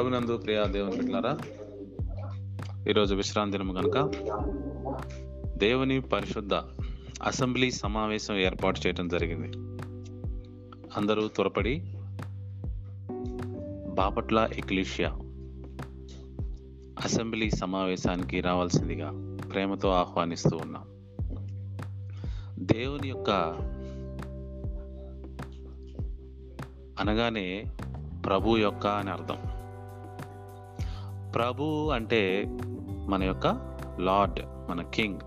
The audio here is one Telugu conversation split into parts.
ప్రభునందు ప్రియా దేవుని బిడ్డలారా ఈరోజు విశ్రాంతి దినము కనుక దేవుని పరిశుద్ధ అసెంబ్లీ సమావేశం ఏర్పాటు చేయడం జరిగింది. అందరూ త్వరపడి బాపట్ల ఎక్లీషియా అసెంబ్లీ సమావేశానికి రావాల్సిందిగా ప్రేమతో ఆహ్వానిస్తూ ఉన్నాం. దేవుని యొక్క అనగానే ప్రభు యొక్క అని అర్థం. ప్రభు అంటే మన యొక్క లార్డ్ మన కింగ్.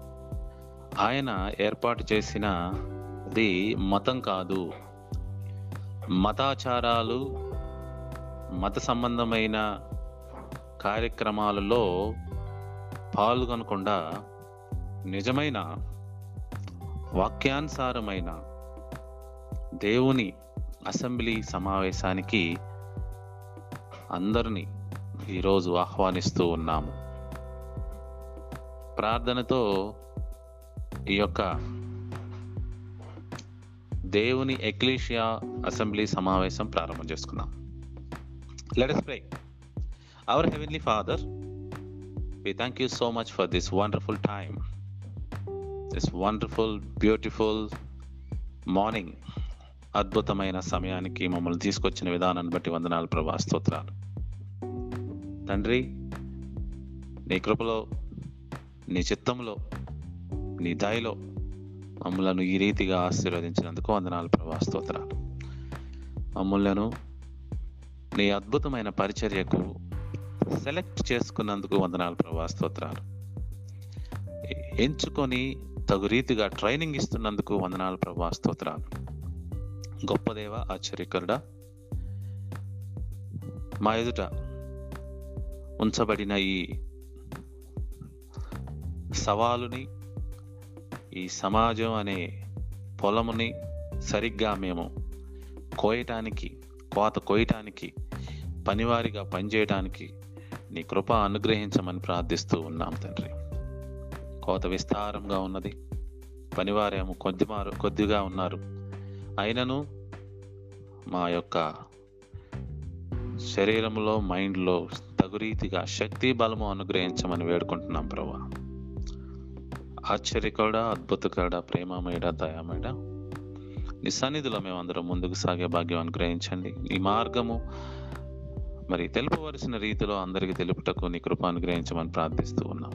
ఆయన ఏర్పాటు చేసిన ది మతం కాదు. మతాచారాలు మత సంబంధమైన కార్యక్రమాలలో పాల్గొనకుండా నిజమైన వాక్యానుసారమైన దేవుని అసెంబ్లీ సమావేశానికి అందరినీ ఈరోజు ఆహ్వానిస్తూ ఉన్నాము. ప్రార్థనతో ఈ యొక్క దేవుని ఎక్లీషియా అసెంబ్లీ సమావేశం ప్రారంభం చేసుకుందాం. Let us our heavenly father father thank you so much for this wonderful time this wonderful beautiful morning అద్భుతమైన సమయానికి మమ్మల్ని తీసుకొచ్చిన విధానాన్ని బట్టి వందనాలు ప్రభా స్తోత్రాలు. తండ్రి నీ కృపలో నీ చిత్తంలో నీ దయలో మమ్మలను ఈ రీతిగా ఆశీర్వదించినందుకు వందనాలు ప్రభా స్తోత్రాలు. మమ్మల్ని నీ అద్భుతమైన పరిచర్యకు సెలెక్ట్ చేసుకున్నందుకు వందనాలు ప్రభా స్తోత్రాలు. ఎంచుకొని తగు రీతిగా ట్రైనింగ్ ఇస్తున్నందుకు వందనాలు ప్రభా స్తోత్రాలు. గొప్పదేవ ఆశ్చర్యకరుడా మా ఎదుట ఉంచబడిన ఈ సవాలుని ఈ సమాజం అనే పొలముని సరిగ్గా మేము కోయటానికి కోత కోయటానికి పనివారిగా పనిచేయటానికి నీ కృప అనుగ్రహించమని ప్రార్థిస్తూ ఉన్నాం తండ్రి. కోత విస్తారంగా ఉన్నది. పనివారేమో కొద్దిమారు కొద్దిగా ఉన్నారు. అయినను మా యొక్క శరీరంలో మైండ్లో తగు రీతిగా శక్తి బలము అనుగ్రహించమని వేడుకుంటున్నాం ప్రభా. ఆశ్చర్యకాడ అద్భుతకాడ ప్రేమమేడ దయామేడ నీ సన్నిధిలో మేమందరం ముందుకు సాగే భాగ్యం అనుగ్రహించండి. ఈ మార్గము మరి తెలుపవలసిన రీతిలో అందరికీ తెలుపుటకు నీ కృప అనుగ్రహించమని ప్రార్థిస్తూ ఉన్నాం.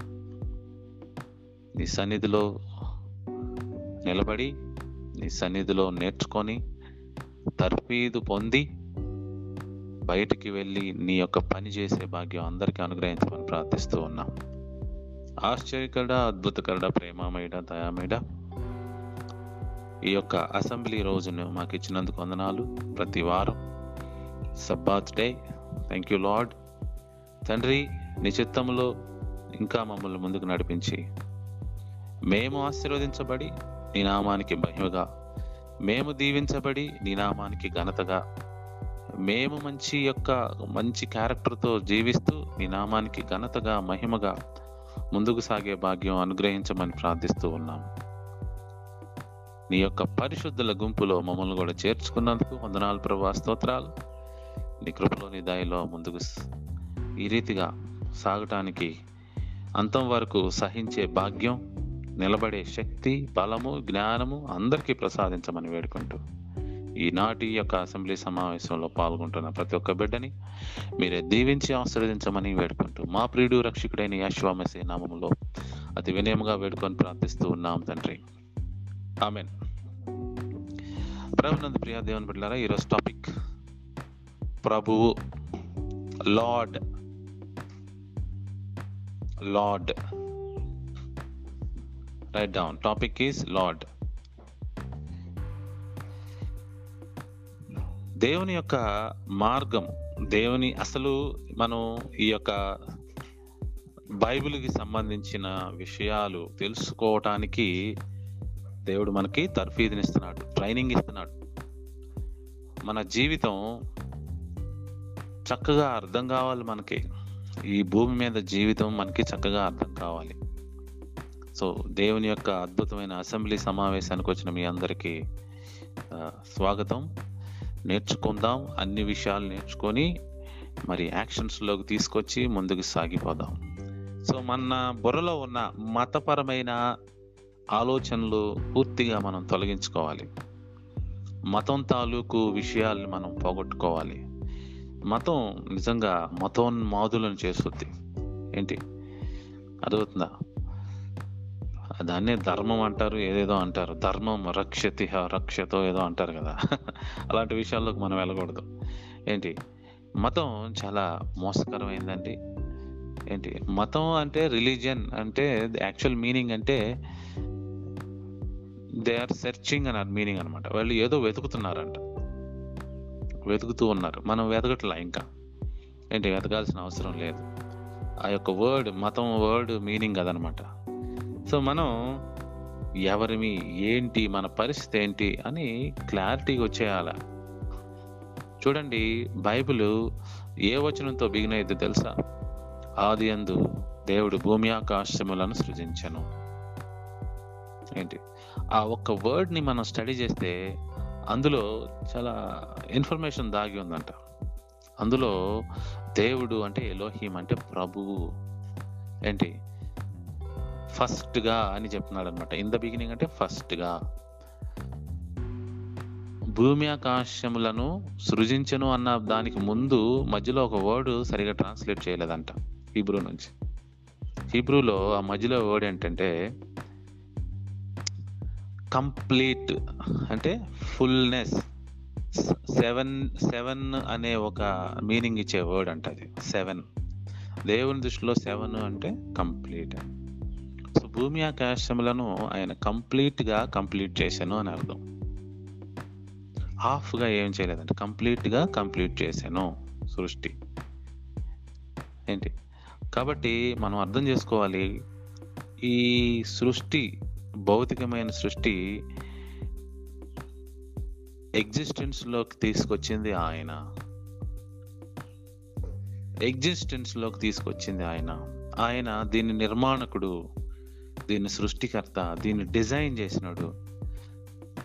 నీ సన్నిధిలో నిలబడి నీ సన్నిధిలో నేర్చుకొని తర్ఫీదు పొంది బయటికి వెళ్ళి నీ యొక్క పని చేసే భాగ్యం అందరికీ అనుగ్రహించమని ప్రార్థిస్తూ ఉన్నాం. ఆశ్చర్యకరడ అద్భుతకర ప్రేమమయడ దయామయడ. ఈ యొక్క అసెంబ్లీ రోజును మాకు ఇచ్చినందుకు వందనాలు. ప్రతి వారం Sabbath day. Thank you lord తండ్రి నిశ్చిత్తంలో ఇంకా మమ్మల్ని ముందుకు నడిపించి మేము ఆశీర్వదించబడి నీ నామానికి మహిమగా మేము దీవించబడి నీ నామానికి ఘనతగా మేము మంచి యొక్క మంచి క్యారెక్టర్తో జీవిస్తూ నీ నామానికి ఘనతగా మహిమగా ముందుకు సాగే భాగ్యం అనుగ్రహించమని ప్రార్థిస్తూ ఉన్నాం. నీ యొక్క పరిశుద్ధుల గుంపులో మమ్మల్ని కూడా చేర్చుకున్నందుకు వందనాలు ప్రభా స్తోత్రాలు. నీ కృపలో నీ దయలో ముందుకు ఈ రీతిగా సాగటానికి అంతం వరకు సహించే భాగ్యం నిలబడే శక్తి బలము జ్ఞానము అందరికీ ప్రసాదించమని వేడుకుంటూ ఈనాటి యొక్క అసెంబ్లీ సమావేశంలో పాల్గొంటున్న ప్రతి ఒక్క బిడ్డని మీరే దీవించి ఆశీర్వదించమని వేడుకుంటూ మా ప్రియుడు రక్షకుడైన యాశ్వామసే నామంలో అతి వినయముగా వేడుకొని ప్రార్థిస్తూ ఉన్నాం తండ్రి. ఆమెన్. ప్రభునంద ప్రియా దేవుని బిడ్డారా ఈరోజు టాపిక్ ప్రభువు lord lord. Write down. Topic is lord. దేవుని యొక్క మార్గం దేవుని అసలు మనం ఈ యొక్క బైబిల్కి సంబంధించిన విషయాలు తెలుసుకోవటానికి దేవుడు మనకి తర్ఫీదునిస్తున్నాడు ట్రైనింగ్ ఇస్తున్నాడు. మన జీవితం చక్కగా అర్థం కావాలి మనకి. ఈ భూమి మీద జీవితం మనకి చక్కగా అర్థం కావాలి. సో దేవుని యొక్క అద్భుతమైన అసెంబ్లీ సమావేశానికి వచ్చిన మీ అందరికీ స్వాగతం. నేర్చుకుందాం అన్ని విషయాలు నేర్చుకొని మరి యాక్షన్స్లోకి తీసుకొచ్చి ముందుకు సాగిపోదాం. సో మన బుర్రలో ఉన్న మతపరమైన ఆలోచనలు పూర్తిగా మనం తొలగించుకోవాలి. మతం తాలూకు విషయాల్ని మనం పోగొట్టుకోవాలి. మతం నిజంగా మతోన్మాదులను చేస్తుంది. ఏంటి? అర్థమవుతుందా? దాన్నే ధర్మం అంటారు ఏదేదో అంటారు. ధర్మం రక్షతి రక్షతో ఏదో అంటారు కదా. అలాంటి విషయాల్లోకి మనం వెళ్ళకూడదు. ఏంటి? మతం చాలా మోసకరమైందండి. ఏంటి? మతం అంటే రిలీజియన్ అంటే యాక్చువల్ మీనింగ్ అంటే దే ఆర్ సెర్చింగ్ అని మీనింగ్ అనమాట వాళ్ళు ఏదో వెతుకుతున్నారంట. వెతుకుతూ ఉన్నారు. మనం వెతకట్లా ఇంకా? ఏంటి? వెతకాల్సిన అవసరం లేదు. ఆ యొక్క వర్డ్ మతం వర్డ్ మీనింగ్ అదనమాట సో మనం ఎవరిమి ఏంటి మన పరిస్థితి ఏంటి అని క్లారిటీగా వచ్చేయాల. చూడండి బైబిల్ ఏ వచనంతో బిగిన్ అయిందో తెలుసా? ఆది అందు దేవుడు భూమి ఆకాశములను సృజించను. ఏంటి? ఆ ఒక్క వర్డ్ని మనం స్టడీ చేస్తే అందులో చాలా ఇన్ఫర్మేషన్ దాగి ఉందంట. అందులో దేవుడు అంటే ఎలోహీం అంటే ప్రభువు. ఏంటి? ఫస్ట్గా అని చెప్తున్నాడు అనమాట ఇన్ ద బిగినింగ్ అంటే ఫస్ట్గా. భూమి ఆకాశములను సృజించను అన్న దానికి ముందు మధ్యలో ఒక వర్డ్ సరిగా ట్రాన్స్లేట్ చేయలేదంట హీబ్రూ నుంచి. హీబ్రూలో ఆ మధ్యలో వర్డ్ ఏంటంటే కంప్లీట్ అంటే ఫుల్నెస్. సెవెన్ సెవెన్ అనే ఒక మీనింగ్ ఇచ్చే వర్డ్ అంట అది సెవెన్. దేవుని దృష్టిలో సెవెన్ అంటే కంప్లీట్. భూమి ఆకాశములను ఆయన కంప్లీట్గా కంప్లీట్ చేశాను అని అర్థం. హాఫ్గా ఏం చేయలేదంటే కంప్లీట్గా కంప్లీట్ చేశాను సృష్టి. ఏంటి? కాబట్టి మనం అర్థం చేసుకోవాలి ఈ సృష్టి భౌతికమైన సృష్టి ఎగ్జిస్టెన్స్లోకి తీసుకొచ్చింది ఆయన. ఎగ్జిస్టెన్స్లోకి తీసుకొచ్చింది ఆయన. ఆయన దీని నిర్మాణకుడు. దీని సృష్టికర్త దీన్ని డిజైన్ చేసినాడు.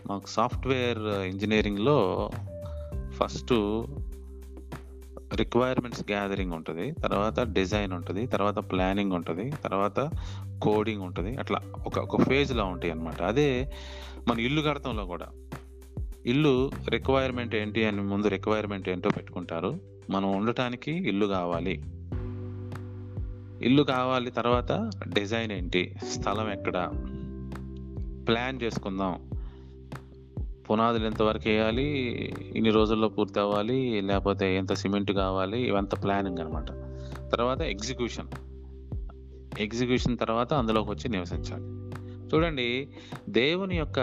మాకు సాఫ్ట్వేర్ ఇంజనీరింగ్లో ఫస్ట్ రిక్వైర్మెంట్స్ గ్యాదరింగ్ ఉంటుంది తర్వాత డిజైన్ ఉంటుంది తర్వాత ప్లానింగ్ ఉంటుంది తర్వాత కోడింగ్ ఉంటుంది అట్లా ఒక ఒక ఫేజ్లో ఉంటాయి అనమాట అదే మన ఇల్లు కడతంలో కూడా. ఇల్లు రిక్వైర్మెంట్ ఏంటి అని ముందు రిక్వైర్మెంట్ ఏంటో పెట్టుకుంటారు. మనం ఉండటానికి ఇల్లు కావాలి. ఇల్లు కావాలి తర్వాత డిజైన్ ఏంటి? స్థలం ఎక్కడ? ప్లాన్ చేసుకుందాం. పునాదులు ఎంతవరకు వేయాలి? ఇన్ని రోజుల్లో పూర్తి అవ్వాలి? లేకపోతే ఎంత సిమెంట్ కావాలి? ఇవంతా ప్లానింగ్ అనమాట తర్వాత ఎగ్జిక్యూషన్. ఎగ్జిక్యూషన్ తర్వాత అందులోకి వచ్చి నివసించాలి. చూడండి దేవుని యొక్క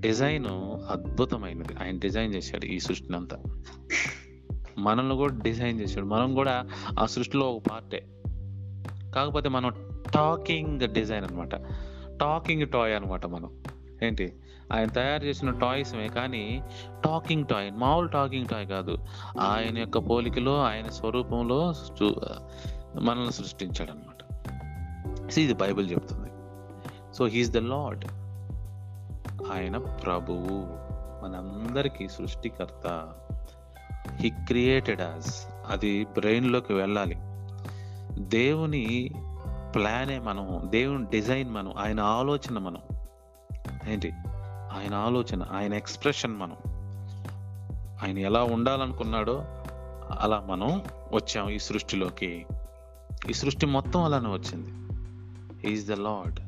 డిజైన్ అద్భుతమైనది. ఆయన డిజైన్ చేశాడు ఈ సృష్టిని అంతా. మనల్ని కూడా డిజైన్ చేశాడు. మనం కూడా ఆ సృష్టిలో ఒక పార్టే. కాకపోతే మనం టాకింగ్ డిజైన్ అనమాట టాకింగ్ టాయ్ అనమాట మనం. ఏంటి? ఆయన తయారు చేసిన టాయ్స్మే కానీ టాకింగ్ టాయ్ మామూలు టాకింగ్ టాయ్ కాదు. ఆయన యొక్క పోలికలో ఆయన స్వరూపంలో మనల్ని సృష్టించాడు అనమాట ఇది బైబిల్ చెప్తుంది. సో హీస్ ద లాడ్ ఆయన ప్రభువు. మనందరికీ సృష్టికర్త. హీ క్రియేటెడ్ అస్ అది బ్రెయిన్లోకి వెళ్ళాలి. దేవుని ప్లానే మనం దేవుని డిజైన్ మనం ఆయన ఆలోచన మనం. ఏంటి? ఆయన ఆలోచన ఆయన ఎక్స్ప్రెషన్ మనం. ఆయన ఎలా ఉండాలనుకున్నాడో అలా మనం వచ్చాం ఈ సృష్టిలోకి. ఈ సృష్టి మొత్తం అలానే వచ్చింది. ఈజ్ ద లాడ్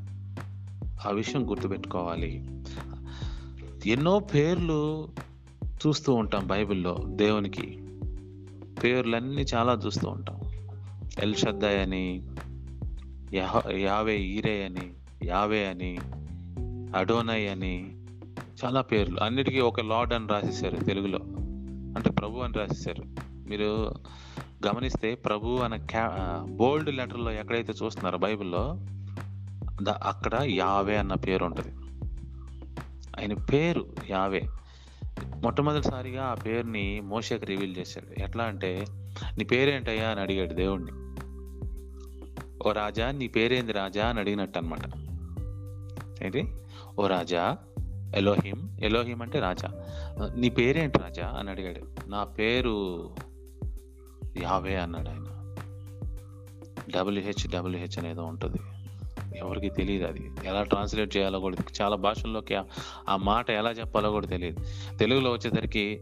ఆ విషయం గుర్తుపెట్టుకోవాలి. ఎన్నో పేర్లు చూస్తూ ఉంటాం బైబిల్లో దేవునికి. పేర్లన్నీ చాలా చూస్తూ ఉంటాం. ఎల్ షద్దాయ్ అని యావే ఈరే అని యావే అని అడోనై అని చాలా పేర్లు. అన్నిటికీ ఒక లార్డ్ అని రాసేసారు తెలుగులో. అంటే ప్రభు అని రాసేసారు మీరు గమనిస్తే ప్రభు అనే క్యా బోల్డ్ లెటర్లో ఎక్కడైతే చూస్తున్నారో బైబిల్లో అక్కడ యావే అన్న పేరు ఉంటుంది. ఆయన పేరు యావే. మొట్టమొదటిసారిగా ఆ పేరుని మోషకు రివీల్ చేశాడు. ఎట్లా అంటే నీ పేరేంటయ్యా? అని అడిగాడు దేవుణ్ణి. ఓ రాజా నీ పేరేంది రాజా అని అడిగినట్టు అనమాట ఏంటి? ఓ రాజా ఎలోహిం. ఎలోహిం అంటే రాజా. నీ పేరేంటి రాజా అని అడిగాడు. నా పేరు యావే అన్నాడు ఆయన. డబ్ల్యూహెచ్ డబ్ల్యూహెచ్ అనేదో ఉంటుంది. ఎవరికి తెలియదు అది. ఎలా ట్రాన్స్లేట్ చేయాలో కూడా చాలా భాషల్లోకి ఆ మాట ఎలా చెప్పాలో కూడా తెలియదు తెలుగులో వచ్చేసరికి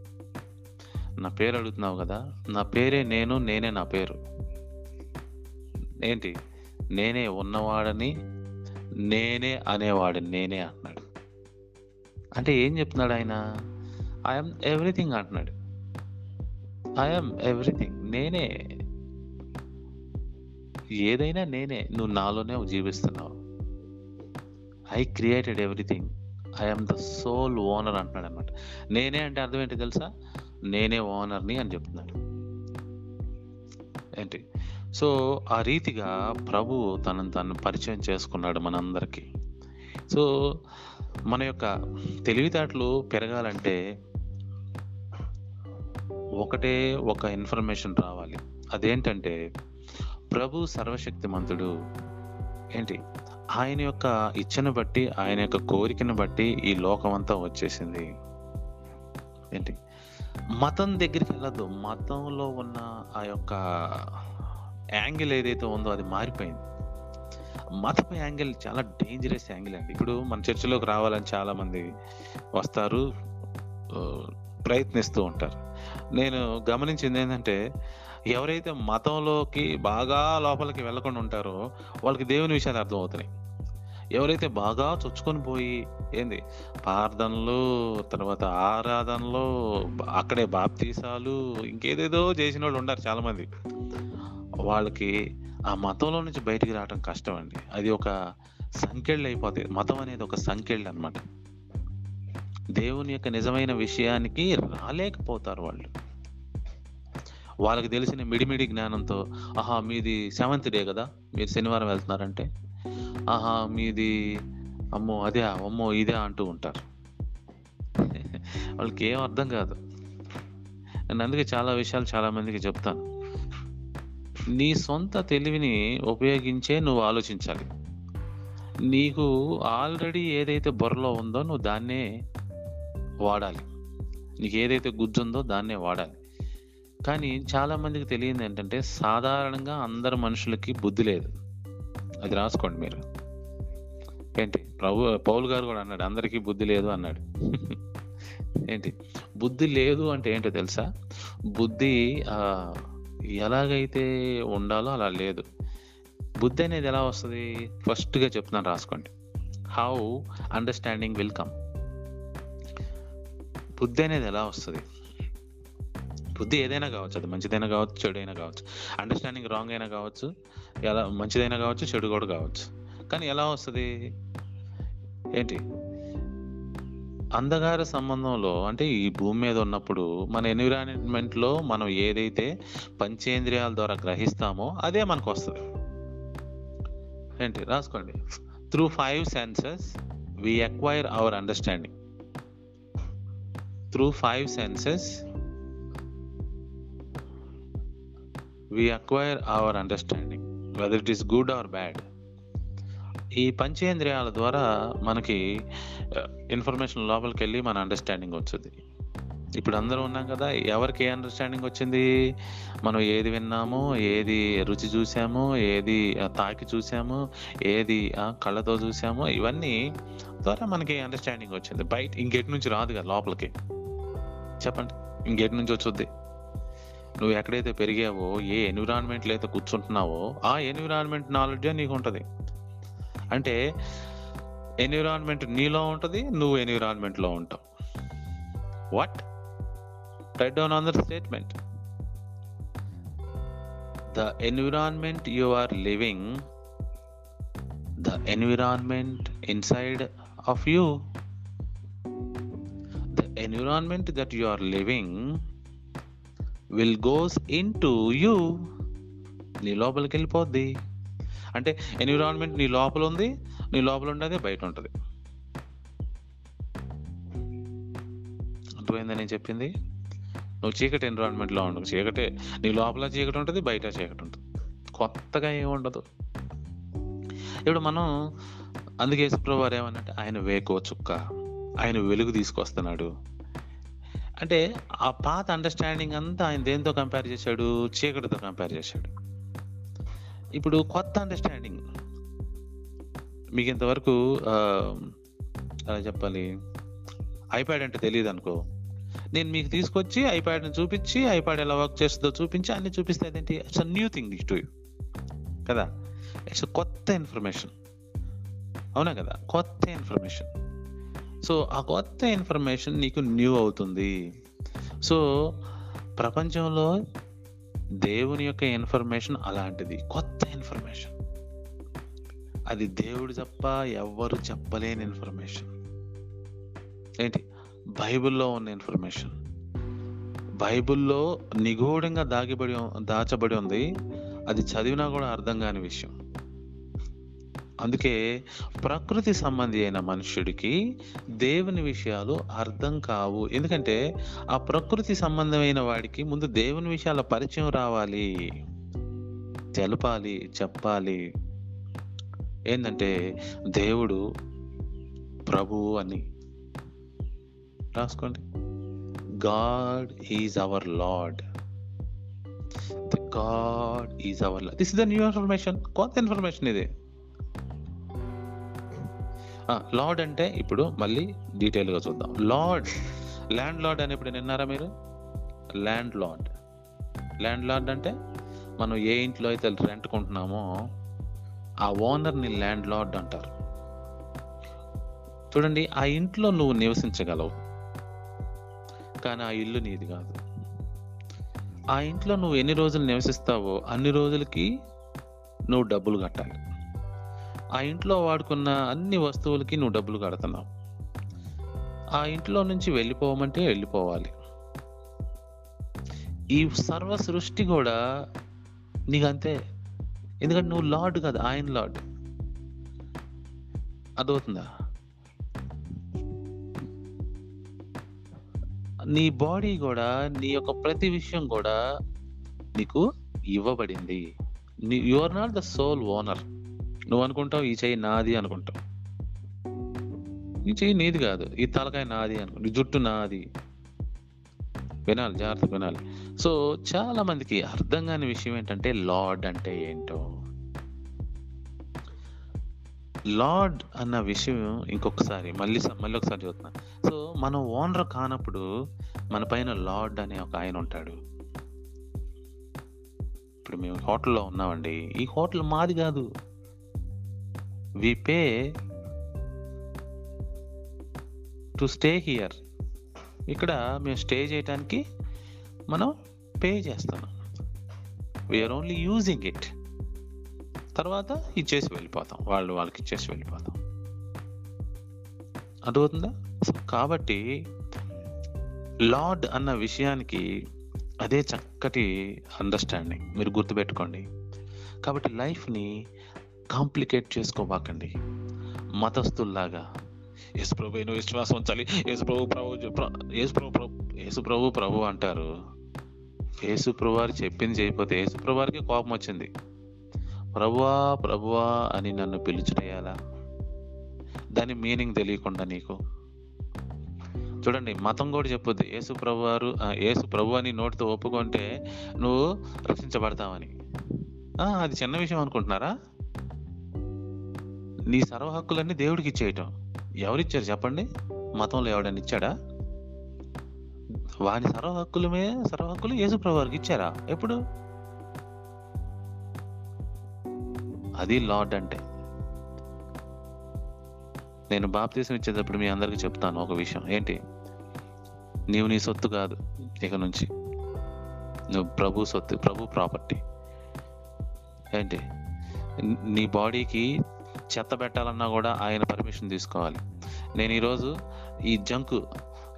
నా పేరు అడుగుతున్నావు కదా? నా పేరే నేను నేనే నా పేరు. ఏంటి? నేనే ఉన్నవాడని నేనే అనేవాడిని నేనే అంటున్నాడు అంటే ఏం చెప్తున్నాడు ఆయన? ఐఎమ్ ఎవ్రీథింగ్ అంటున్నాడు. ఐఎమ్ ఎవ్రీథింగ్ నేనే. ఏదైనా నేనే. నువ్వు నాలోనే జీవిస్తున్నావు. I created everything I'm the sole owner అంటున్నాడు అనమాట నేనే అంటే అర్థం ఏంటి తెలుసా? నేనే ఓనర్ని అని చెప్తున్నాడు. ఏంటి? సో ఆ రీతిగా ప్రభు తనను తను పరిచయం చేసుకున్నాడు మనందరికీ. సో మన యొక్క తెలివితేటలు పెరగాలంటే ఒకటే ఒక ఇన్ఫర్మేషన్ రావాలి. అదేంటంటే ప్రభు సర్వశక్తిమంతుడు. ఏంటి? ఆయన యొక్క ఇచ్చను బట్టి ఆయన యొక్క కోరికను బట్టి ఈ లోకమంతా వచ్చేసింది. ఏంటి? మతం దగ్గరికి వెళ్ళదు. మతంలో ఉన్న ఆ యొక్క యాంగిల్ ఏదైతే ఉందో అది మారిపోయింది. మతపు యాంగిల్ చాలా డేంజరస్ యాంగిల్ అండి. ఇప్పుడు మన చర్చిలోకి రావాలని చాలా మంది వస్తారు ప్రయత్నిస్తూ ఉంటారు. నేను గమనించింది ఏంటంటే ఎవరైతే మతంలోకి బాగా లోపలికి వెళ్ళకుండా ఉంటారో వాళ్ళకి దేవుని విషయాలు అర్థమవుతున్నాయి. ఎవరైతే బాగా చొచ్చుకొని పోయి ఏంది ప్రార్థనలు తర్వాత ఆరాధనలు అక్కడే బాప్తీసాలు ఇంకేదేదో చేసిన వాళ్ళు ఉన్నారు చాలామంది. వాళ్ళకి ఆ మతంలో నుంచి బయటికి రావడం కష్టం అండి అది ఒక సంకెళ్ళు అయిపోతుంది మతం అనేది ఒక సంకెళ్ళు అనమాట దేవుని యొక్క నిజమైన విషయానికి రాలేకపోతారు వాళ్ళు. వాళ్ళకి తెలిసిన మిడిమిడి జ్ఞానంతో ఆహా మీది సెవెంత్ డే కదా మీరు శనివారం వెళ్తున్నారంటే? ఆహా మీది అమ్మో అదే అమ్మో ఇదే అంటూ ఉంటారు. వాళ్ళకి ఏం అర్థం కాదు. నేను అందుకే చాలా విషయాలు చాలామందికి చెప్తాను. నీ సొంత తెలివిని ఉపయోగించే నువ్వు ఆలోచించాలి. నీకు ఆల్రెడీ ఏదైతే బుర్రలో ఉందో నువ్వు దాన్నే వాడాలి. నీకు ఏదైతే గుజ్జుందో దాన్నే వాడాలి. కానీ చాలామందికి తెలియదు ఏంటంటే సాధారణంగా అందరు మనుషులకి బుద్ధి లేదు. అది రాసుకోండి మీరు. ఏంటి? ప్రభు పౌల్ గారు కూడా అన్నాడు అందరికీ బుద్ధి లేదు అన్నాడు. ఏంటి? బుద్ధి లేదు అంటే ఏంటో తెలుసా? బుద్ధి ఎలాగైతే ఉండాలో అలా లేదు. బుద్ధి అనేది ఎలా వస్తుంది? ఫస్ట్గా చెప్తున్నాను రాసుకోండి. హౌ అండర్స్టాండింగ్ విల్ కమ్ బుద్ధి అనేది ఎలా వస్తుంది? బుద్ధి ఏదైనా కావచ్చు అది మంచిదైనా కావచ్చు చెడైనా కావచ్చు. అండర్స్టాండింగ్ రాంగ్ అయినా కావచ్చు ఎలా మంచిదైనా కావచ్చు చెడు కూడా కావచ్చు. కానీ ఎలా వస్తుంది? ఏంటి? అంధకార సంబంధంలో అంటే ఈ భూమి మీద ఉన్నప్పుడు మన ఎన్విరాన్మెంట్లో మనం ఏదైతే పంచేంద్రియాల ద్వారా గ్రహిస్తామో అదే మనకు వస్తుంది ఏంటి? రాసుకోండి. Through five senses we acquire our understanding through five senses we acquire our understanding whether it is good or bad ఈ పంచేంద్రియాల ద్వారా మనకి ఇన్ఫర్మేషన్ లోపలికి వెళ్ళి మన అండర్స్టాండింగ్ వచ్చింది ఇప్పుడు అందరూ ఉన్నాం కదా ఎవరికి ఏ అండర్స్టాండింగ్ వచ్చింది? మనం ఏది విన్నామో ఏది రుచి చూసామో ఏది తాకి చూసామో ఏది ఆ, కళ్ళతో చూసామో ఇవన్నీ ద్వారా మనకి అండర్స్టాండింగ్ వచ్చింది. బయట ఇంకెటి నుంచి రాదు కదా లోపలికి. చెప్పండి ఇంకెటి నుంచి వచ్చుద్ది? నువ్వు ఎక్కడైతే పెరిగావో ఏ ఎన్విరాన్మెంట్లో అయితే కూర్చుంటున్నావో ఆ ఎన్విరాన్మెంట్ నాలెడ్జే నీకు ఉంటుంది అంటే ఎన్విరాన్మెంట్ నీలో ఉంటుంది నువ్వు ఎన్విరాన్మెంట్లో ఉంటావు. What write down on their statement the environment you are living the environment inside of you the environment that you are living will goes into you నీ లోపలికి వెళ్ళిపోద్ది. అంటే ఎన్విరాన్మెంట్ నీ లోపల ఉంది నీ లోపల ఉండేది బయట ఉంటుంది అర్థమైందని నేను చెప్పింది? నువ్వు చీకటి ఎన్విరాన్మెంట్లో ఉండవు చీకటి నీ లోపల చీకటి ఉంటుంది బయట చీకటి ఉంటుంది కొత్తగా ఏమి ఉండదు. ఇప్పుడు మనం అందుకే యేసుప్రభు వారు ఏమన్నట్టు ఆయన వేకో చుక్క ఆయన వెలుగు తీసుకొస్తున్నాడు. అంటే ఆ పాత అండర్స్టాండింగ్ అంతా ఆయన దేంతో కంపేర్ చేశాడు? చీకటితో కంపేర్ చేశాడు. ఇప్పుడు కొత్త అండర్స్టాండింగ్ మీకు ఇంతవరకు ఎలా చెప్పాలి? ఐప్యాడ్ అంటే తెలియదు అనుకో. నేను మీకు తీసుకొచ్చి ఐప్యాడ్ని చూపించి ఐప్యాడ్ ఎలా వర్క్ చేస్తుందో చూపించి అన్ని చూపిస్తే అదేంటి? It's a new thing to you కదా? ఇట్స్ కొత్త ఇన్ఫర్మేషన్ అవునా కదా? కొత్త ఇన్ఫర్మేషన్ సో ఆ కొత్త ఇన్ఫర్మేషన్ నీకు న్యూ అవుతుంది. సో ప్రపంచంలో దేవుని యొక్క ఇన్ఫర్మేషన్ అలాంటిది. కొత్త ఇన్ఫర్మేషన్. అది దేవుడు తప్ప ఎవ్వరు చెప్పలేని ఇన్ఫర్మేషన్. ఏంటి? బైబిల్లో ఉన్న ఇన్ఫర్మేషన్. బైబిల్లో నిగూఢంగా దాగిబడి దాచబడి ఉంది. అది చదివినా కూడా అర్థం కాని విషయం. అందుకే ప్రకృతి సంబంధి అయిన మనుష్యుడికి దేవుని విషయాలు అర్థం కావు. ఎందుకంటే ఆ ప్రకృతి సంబంధమైన వాడికి ముందు దేవుని విషయాల పరిచయం రావాలి. తెలపాలి చెప్పాలి. ఏంటంటే దేవుడు ప్రభువు అని. రాసుకోండి. God is our lord. God is our this is the new information కొత్త ఇన్ఫర్మేషన్ ఇది. లార్డ్ అంటే ఇప్పుడు మళ్ళీ డీటెయిల్గా చూద్దాం. లార్డ్ ల్యాండ్ లార్డ్ అని ఇప్పుడు విన్నారా మీరు? ల్యాండ్ లార్డ్ ల్యాండ్ లార్డ్ అంటే మనం ఏ ఇంట్లో అయితే రెంట్ కొంటున్నామో ఆ ఓనర్ని ల్యాండ్ లార్డ్ అంటారు. చూడండి ఆ ఇంట్లో నువ్వు నివసించగలవు. కానీ ఆ ఇల్లు నీది కాదు. ఆ ఇంట్లో నువ్వు ఎన్ని రోజులు నివసిస్తావో అన్ని రోజులకి నువ్వు డబ్బులు కట్టాలి. ఆ ఇంట్లో వాడుకున్న అన్ని వస్తువులకి నువ్వు డబ్బులు కడుతున్నావు. ఆ ఇంట్లో నుంచి వెళ్ళిపోవమంటే వెళ్ళిపోవాలి. ఈ సర్వ సృష్టి కూడా నీకు అంతే ఎందుకంటే నువ్వు లార్డ్ కాదు ఆయన లార్డ్. అదవుతుందా నీ బాడీ కూడా నీ యొక్క ప్రతి విషయం కూడా నీకు ఇవ్వబడింది. You are not the sole owner నువ్వు అనుకుంటావు ఈ చెయ్యి నాది అనుకుంటావు. ఈ చెయ్యి నీది కాదు ఈ తలకాయ నాది అనుకుంటా ఈ జుట్టు నాది. వినాలి జాగ్రత్త వినాలి. సో చాలా మందికి అర్థం కాని విషయం ఏంటంటే లార్డ్ అంటే ఏంటో. లార్డ్ అన్న విషయం ఇంకొకసారి మళ్ళీ మళ్ళీ ఒకసారి చూస్తున్నా సో మనం ఓనర్ కానప్పుడు మన పైన లార్డ్ అనే ఒక ఆయన ఉంటాడు. ఇప్పుడు మేము హోటల్లో ఉన్నామండి. ఈ హోటల్ మాది కాదు. We pay to stay here ఇక్కడ మేము స్టే చేయడానికి మనం పే చేస్తున్నాం వీఆర్ ఓన్లీ యూజింగ్ ఇట్ తర్వాత ఇచ్చేసి వెళ్ళిపోతాం. వాళ్ళు వాళ్ళకి ఇచ్చేసి వెళ్ళిపోతాం. అర్థమవుతుందా? సో కాబట్టి లార్డ్ అన్న విషయానికి అదే చక్కటి అండర్స్టాండింగ్ మీరు గుర్తుపెట్టుకోండి. కాబట్టి లైఫ్ని కాంప్లికేట్ చేసుకోబాకండి. మతస్థుల్లాగా. యేసు ప్రభు విశ్వాసం ఉంచాలి. యేసుప్రభు ప్రభు యేసుప్రభు ప్రభు ప్రభు ప్రభు అంటారు. యేసుప్రభువారు చెప్పింది చేయకపోతే యేసుప్రభువారికి కోపం వచ్చింది. ప్రభువా ప్రభువా అని నన్ను పిలుచుటేయాలా దాని మీనింగ్ తెలియకుండా నీకు. చూడండి మతం కూడా చెప్పొద్దు. యేసు ప్రభు వారు యేసు ప్రభు అని నోటితో ఒప్పుకుంటే నువ్వు రక్షించబడతావని. అది చిన్న విషయం అనుకుంటున్నారా? నీ సర్వ హక్కులన్నీ దేవుడికి ఇచ్చేయటం. ఎవరిచ్చారు చెప్పండి? మతంలో ఎవడని ఇచ్చాడా? వాని సర్వ హక్కులమే సర్వ హక్కులు యేసు వారికి ఇచ్చారా? ఎప్పుడు? అది లార్డ్ అంటే. నేను బాప్తీసం ఇచ్చేటప్పుడు మీ అందరికీ చెప్తాను ఒక విషయం. ఏంటి? నీవు నీ సొత్తు కాదు ఇక నుంచి. నువ్వు ప్రభు సొత్తు ప్రభు ప్రాపర్టీ. ఏంటి? నీ బాడీకి చెత్త పెట్టాలన్నా కూడా ఆయన పర్మిషన్ తీసుకోవాలి. నేను ఈరోజు ఈ జంకు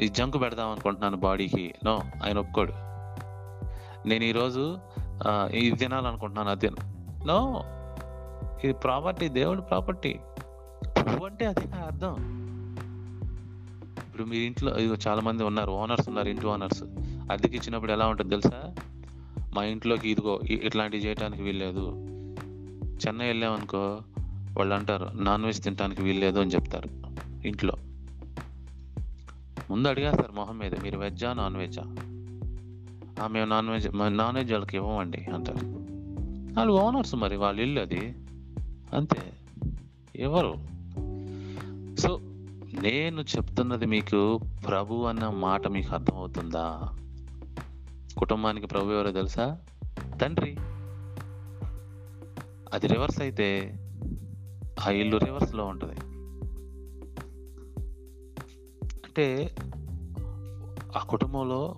ఈ జంక్ పెడదాం అనుకుంటున్నాను బాడీకి. నో ఆయన ఒప్పుకోడు. నేను ఈరోజు ఇది తినాలనుకుంటున్నాను అది నో ఇది ప్రాపర్టీ దేవుడి ప్రాపర్టీ ప్రభు అంటే అదే అర్థం. ఇప్పుడు మీ ఇంట్లో ఇదిగో చాలా మంది ఉన్నారు ఓనర్స్ ఉన్నారు ఇంటి ఓనర్స్ అద్దెకి ఇచ్చినప్పుడు ఎలా ఉంటుంది తెలుసా? మా ఇంట్లోకి ఇదిగో ఇట్లాంటివి చేయడానికి వీల్లేదు. చెన్నై వెళ్ళామనుకో వాళ్ళు అంటారు నాన్ వెజ్ తినడానికి వీల్లేదు అని చెప్తారు ఇంట్లో. ముందు అడిగేస్తారు మొహం మీద మీరు వెజ్జా నాన్ వెజ్జా? "ఆ, మేము నాన్ వెజ్ నాన్ వెజ్ వాళ్ళకి ఇవ్వమండి అంటారు. వాళ్ళు ఓనర్స్ మరి వాళ్ళ ఇల్లు అది. అంతే. ఎవరు? సో నేను చెప్తున్నది మీకు ప్రభు అన్న మాట మీకు అర్థమవుతుందా? కుటుంబానికి ప్రభు ఎవరో తెలుసా? తండ్రి. అది రివర్స్ అయితే ఆ ఇల్లు రివర్స్లో ఉంటుంది. అంటే ఆ కుటుంబంలో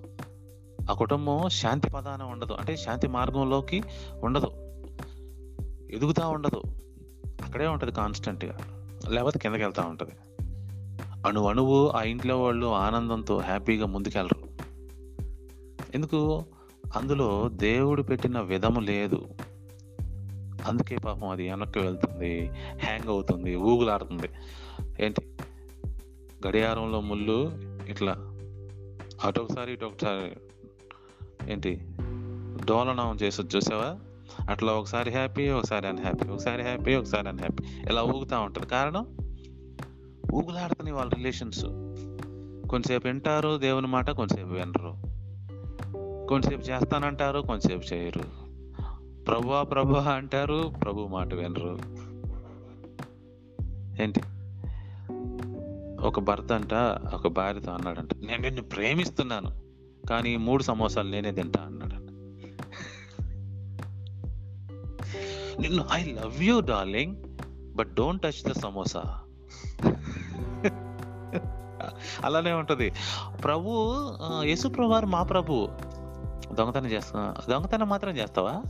ఆ కుటుంబం శాంతి పదాన ఉండదు. అంటే శాంతి మార్గంలోకి ఉండదు. ఎదుగుతూ ఉండదు. అక్కడే ఉంటుంది కాన్స్టెంట్గా. లేకపోతే కిందకి వెళ్తూ ఉంటుంది. అణు అణువు ఆ ఇంట్లో వాళ్ళు ఆనందంతో హ్యాపీగా ముందుకెళ్ళరు. ఎందుకు? అందులో దేవుడు పెట్టిన విధము లేదు. అందుకే పాపం అది వెనక్కి వెళ్తుంది హ్యాంగ్ అవుతుంది ఊగులాడుతుంది. ఏంటి? గడియారంలో ముళ్ళు ఇట్లా అటు ఒకసారి ఇటు ఒకసారి ఏంటి? డోలనం చేసి చూసావా? అట్లా ఒకసారి హ్యాపీ ఒకసారి అన్హ్యాపీ ఒకసారి హ్యాపీ ఒకసారి అన్హ్యాపీ ఇలా ఊగుతూ ఉంటుంది. కారణం? ఊగులాడుతున్నాయి వాళ్ళ రిలేషన్స్ కొంతసేపు వింటారు దేవుని మాట కొంతసేపు వినరు. కొంతసేపు చేస్తానంటారు కొంతసేపు చేయరు. ప్రభువా ప్రభు అంటారు ప్రభు మాట వినరు. ఏంటి? ఒక భర్త అంట ఒక భార్యతో అన్నాడంట నేను నిన్ను ప్రేమిస్తున్నాను కానీ మూడు సమోసాలు నేనే తింటా అన్నాడంట. నిన్ను I love you darling but don't touch the samosa అలానే ఉంటుంది. ప్రభు యేసు ప్రభు మా ప్రభు. దొంగతనం చేస్తా దొంగతనం మాత్రం చేస్తావా?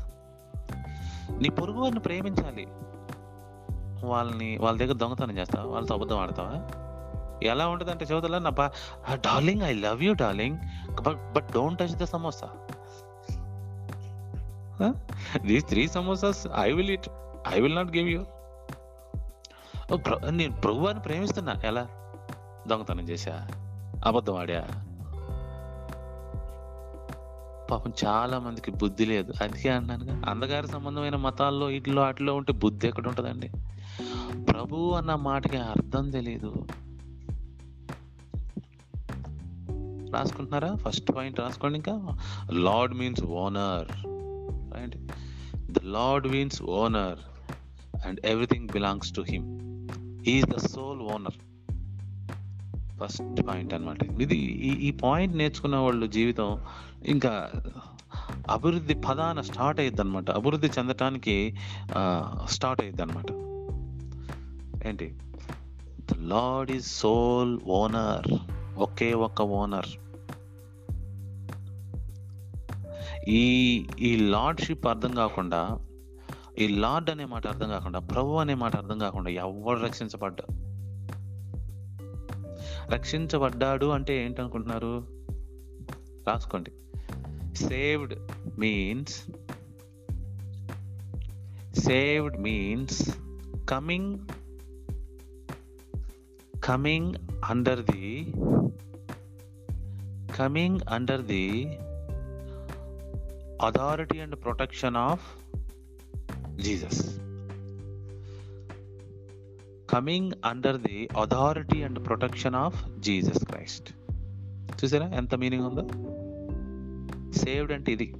నీ పొరుగు వారిని ప్రేమించాలి. వాళ్ళని వాళ్ళ దగ్గర దొంగతనం చేస్తావా? వాళ్ళతో అబద్ధం ఆడతావా? ఎలా ఉంటుంది అంటే చదువుతలా నా darling I love you darling but but don't touch the samosa these three samosas I will it I will not give you నేను ప్రభువాన్ని ప్రేమిస్తున్నా. ఎలా? దొంగతనం చేశా? అబద్ధం ఆడా? పాపం చాలా మందికి బుద్ధి లేదు. అందుకే అన్నాను అందగారి సంబంధమైన మతాల్లో ఇట్లో అట్లో ఉంటే బుద్ధి ఎక్కడ ఉంటుందండి? ప్రభు అన్న మాటకి అర్థం తెలియదు రాసుకుంటున్నారా? ఫస్ట్ పాయింట్ రాసుకోండి ఇంకా. Lord means owner right the lord means owner and everything belongs to him is the sole owner first point అనమాట ఇది ఈ ఈ పాయింట్ నేర్చుకున్న వాళ్ళు జీవితం ఇంకా అభివృద్ధి పదాన స్టార్ట్ అయ్యిద్ది అనమాట అభివృద్ధి చెందటానికి స్టార్ట్ అయ్యిద్ది అనమాట ఏంటి? The lord is sole owner. ఒకే ఒక్క ఓనర్. ఈ ఈ లార్డ్షిప్ అర్థం కాకుండా ఈ లార్డ్ అనే మాట అర్థం కాకుండా ప్రభు అనే మాట అర్థం కాకుండా ఎవడు రక్షించబడ్డా రక్షించబడ్డాడు అంటే ఏంటనుకుంటున్నారు? రాసుకోండి. saved means saved means coming coming under the coming under the authority and protection of Jesus coming under the authority and protection of Jesus Christ చూసారా ఎంత మీనింగ్ ఉందో సేవ్డ్ అంటే ఇది.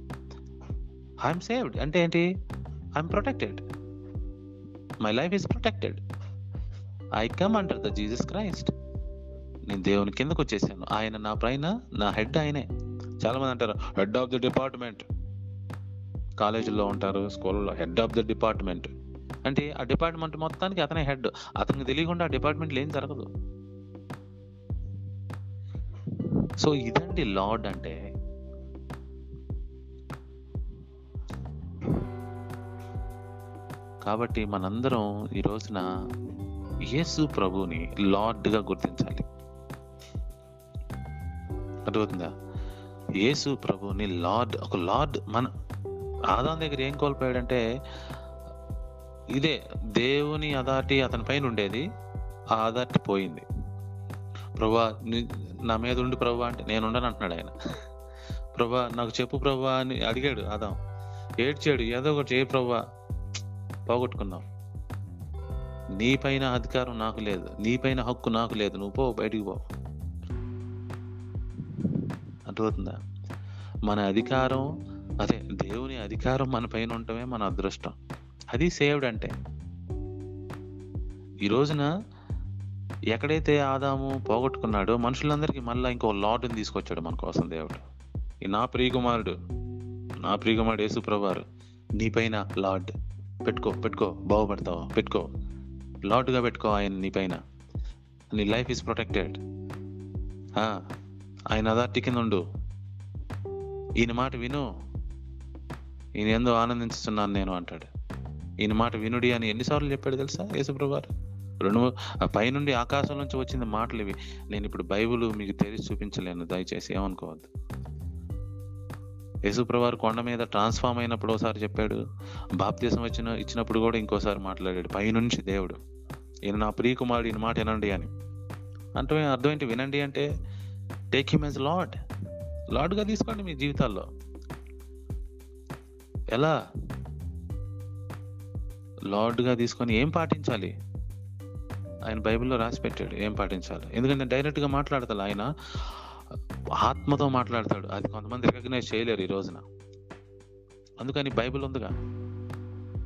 ఐఎమ్ సేవ్డ్ అంటే ఏంటి? I'm protected my life is protected I come under the Jesus Christ నేను దేవుని కిందకు వచ్చేసాను. ఆయన నా పైన నా హెడ్ ఆయనే. చాలామంది అంటారు హెడ్ ఆఫ్ ద డిపార్ట్మెంట్ కాలేజీలో ఉంటారు స్కూల్లో హెడ్ ఆఫ్ ద డిపార్ట్మెంట్ అంటే ఆ డిపార్ట్మెంట్ మొత్తానికి అతనే హెడ్. అతనికి తెలియకుండా ఆ డిపార్ట్మెంట్లో ఏం జరగదు. సో ఇదండి లార్డ్ అంటే కాబట్టి మనందరం ఈ రోజున యేసు ప్రభుని లార్డ్గా గుర్తించాలి. అర్థమవుతుందా? యేసు ప్రభుని లార్డ్ ఒక లార్డ్ మన ఆదాం దగ్గర ఏం కోల్పోయాడంటే ఇదే దేవుని అదాటి అతని పైన ఉండేది ఆ అదాటి పోయింది. ప్రభా నా మీద ఉండి ప్రభా అంటే నేను ఉండను అంటున్నాడు ఆయన. ప్రభా నాకు చెప్పు ప్రభా అని అడిగాడు ఆదాం. ఏడ్చాడు ఏదో ఒకటి ఏ ప్రభా. పోగొట్టుకున్నావు. నీ పైన అధికారం నాకు లేదు. నీ పైన హక్కు నాకు లేదు. నువ్వు పో బయటికి పో. అర్థమవుతుందా? మన అధికారం అదే దేవుని అధికారం మన పైన ఉండటమే మన అదృష్టం. అది సేవ్డ్ అంటే. ఈ రోజున ఎక్కడైతే ఆదాము పోగొట్టుకున్నాడో మనుషులందరికీ మళ్ళీ ఇంకో లాటుని తీసుకొచ్చాడు మన కోసం దేవుడు. నా ప్రియకుమారుడు నా ప్రియకుమారుడు యేసుప్రభారు నీపైన లార్డ్. పెట్టుకో పెట్టుకో బాగుపడతావు? పెట్టుకో. లాటుగా పెట్టుకో ఆయన నీ పైన. నీ లైఫ్ ఈజ్ ప్రొటెక్టెడ్. ఆయన అదార్టి కింద ఉండు. ఈయన మాట విను. ఈయన ఎందో ఆనందించుతున్నాను నేను అంటాడు. ఈయన మాట వినుడి అని ఎన్నిసార్లు చెప్పాడు తెలుసా యేసుప్రభారు రెండు ఆ పైనుండి ఆకాశం నుంచి వచ్చిన మాటలు ఇవి. నేను ఇప్పుడు బైబిల్ మీకు తెరిచి చూపించలేను. దయచేసి ఏమనుకోవద్దు. యేసుప్రవారు కొండ మీద ట్రాన్స్ఫార్మ్ అయినప్పుడు ఒకసారి చెప్పాడు బాప్తీసం వచ్చిన ఇచ్చినప్పుడు కూడా ఇంకోసారి మాట్లాడాడు పైనుంచి దేవుడు. ఈయన నా ప్రియకుమారుడు ఈయన మాట వినండి అని. అంటే అర్థం ఏంటి? వినండి అంటే టేక్ హిమ్ ఎస్ లార్డ్ లార్డ్గా తీసుకోండి మీ జీవితాల్లో. ఎలా? లార్డ్గా తీసుకొని ఏం పాటించాలి? ఆయన బైబిల్లో రాసి పెట్టాడు ఏం పాటించాలి? ఎందుకంటే డైరెక్ట్గా మాట్లాడతాడు ఆయన? ఆత్మతో మాట్లాడతాడు. అది కొంతమంది రికగ్నైజ్ చేయలేరు ఈ రోజున. అందుకని బైబిల్ ఉందిగా.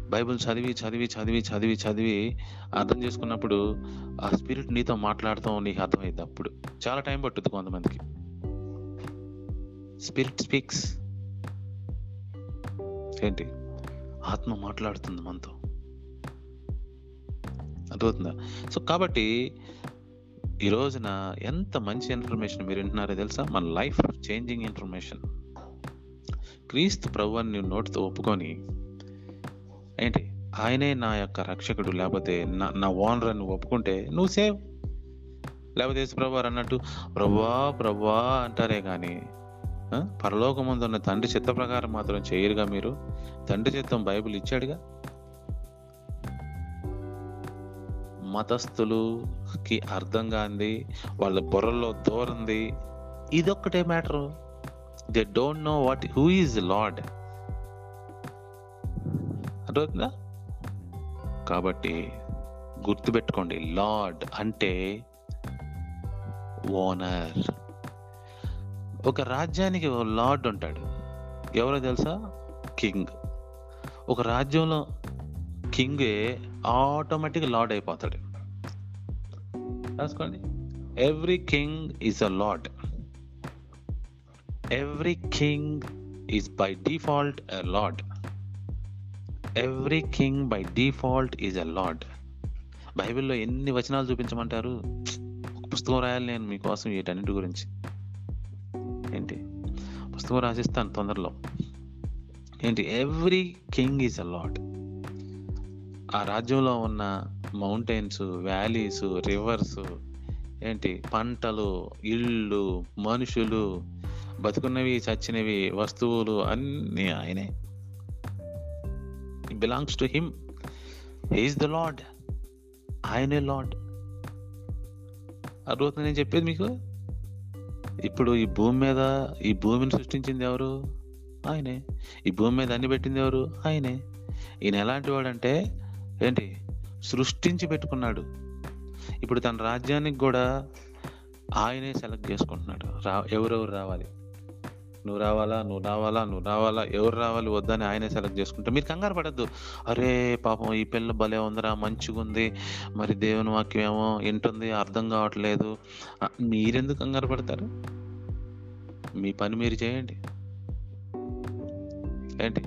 బైబిల్ చదివి చదివి చదివి చదివి చదివి అర్థం చేసుకున్నప్పుడు ఆ స్పిరిట్ నీతో మాట్లాడతాం నీకు అర్థమైంది అప్పుడు చాలా టైం పట్టుద్ది కొంతమందికి. Spirit speaks. ఏంటి? ఆత్మ మాట్లాడుతుంది మనతో. అర్థమవుతుందా? సో కాబట్టి ఈ రోజున ఎంత మంచి ఇన్ఫర్మేషన్ మీరు వింటున్నారో తెలుసా? మన లైఫ్ చేంజింగ్ ఇన్ఫర్మేషన్ క్రీస్తు ప్రభువాన్ని నువ్వు నోటితో ఒప్పుకొని ఏంటి? ఆయనే నా యొక్క రక్షకుడు లేకపోతే నా నా ఓనర్ అని ఒప్పుకుంటే నువ్వు సేవ్ లేకపోతే యేసు అన్నట్టు ప్రభా ప్రభా అంటారే కానీ పరలోకముందున్న తండ్రి చిత్త ప్రకారం మాత్రం చేయరుగా మీరు? తండ్రి చిత్తం బైబిల్ ఇచ్చాడుగా? మతస్థులుకి అర్థం కాంది వాళ్ళ బుర్రలో దూరంది. ఇదొక్కటే matter. They don't know what who is lord అర్థమవుతుందా కాబట్టి గుర్తుపెట్టుకోండి లార్డ్ అంటే ఓనర్ ఒక రాజ్యానికి లార్డ్ ఉంటాడు. ఎవరో తెలుసా? కింగ్ ఒక రాజ్యంలో కింగే ఆటోమేటిక్ లార్డ్ అయిపోతాడు. రాసుకోండి. Every king is a lord. Every king is by default a lord. Every king by default is a lord. బైబిల్లో ఎన్ని వచనాలు చూపించమంటారు? ఒక పుస్తకం రాయాలి నేను మీకోసం వీటన్నిటి గురించి. ఏంటి? పుస్తకం రాసిస్తాను తొందరలో. ఏంటి? Every king is a lord ఆ రాజ్యంలో ఉన్న మౌంటైన్స్ వ్యాలీస్ రివర్స్ ఏంటి? పంటలు ఇళ్ళు మనుషులు బతుకున్నవి చచ్చినవి వస్తువులు అన్నీ ఆయనే. Belongs to him he is the lord ఆయనే లాడ్ అర్థమవుతుంది నేను చెప్పేది మీకు? ఇప్పుడు ఈ భూమి మీద ఈ భూమిని సృష్టించింది ఎవరు? ఆయనే. ఈ భూమి మీద అన్ని పెట్టింది ఎవరు? ఆయనే. ఈయన ఎలాంటి వాడంటే ఏంటి? సృష్టించి పెట్టుకున్నాడు. ఇప్పుడు తన రాజ్యానికి కూడా ఆయనే సెలెక్ట్ చేసుకుంటున్నాడు. రా ఎవరెవరు రావాలి? నువ్వు రావాలా? నువ్వు రావాలా? నువ్వు రావాలా? ఎవరు రావాలి? వద్దని ఆయనే సెలెక్ట్ చేసుకుంటా మీరు కంగారు పడద్దు. అరే పాపం ఈ పిల్ల భలే ఉందిరా మంచిగా ఉంది. మరి దేవుని వాక్యం ఏమో ఏంటుంది అర్థం కావట్లేదు. మీరెందుకు కంగారు పడతారు? మీ పని మీరు చేయండి. ఏంటి?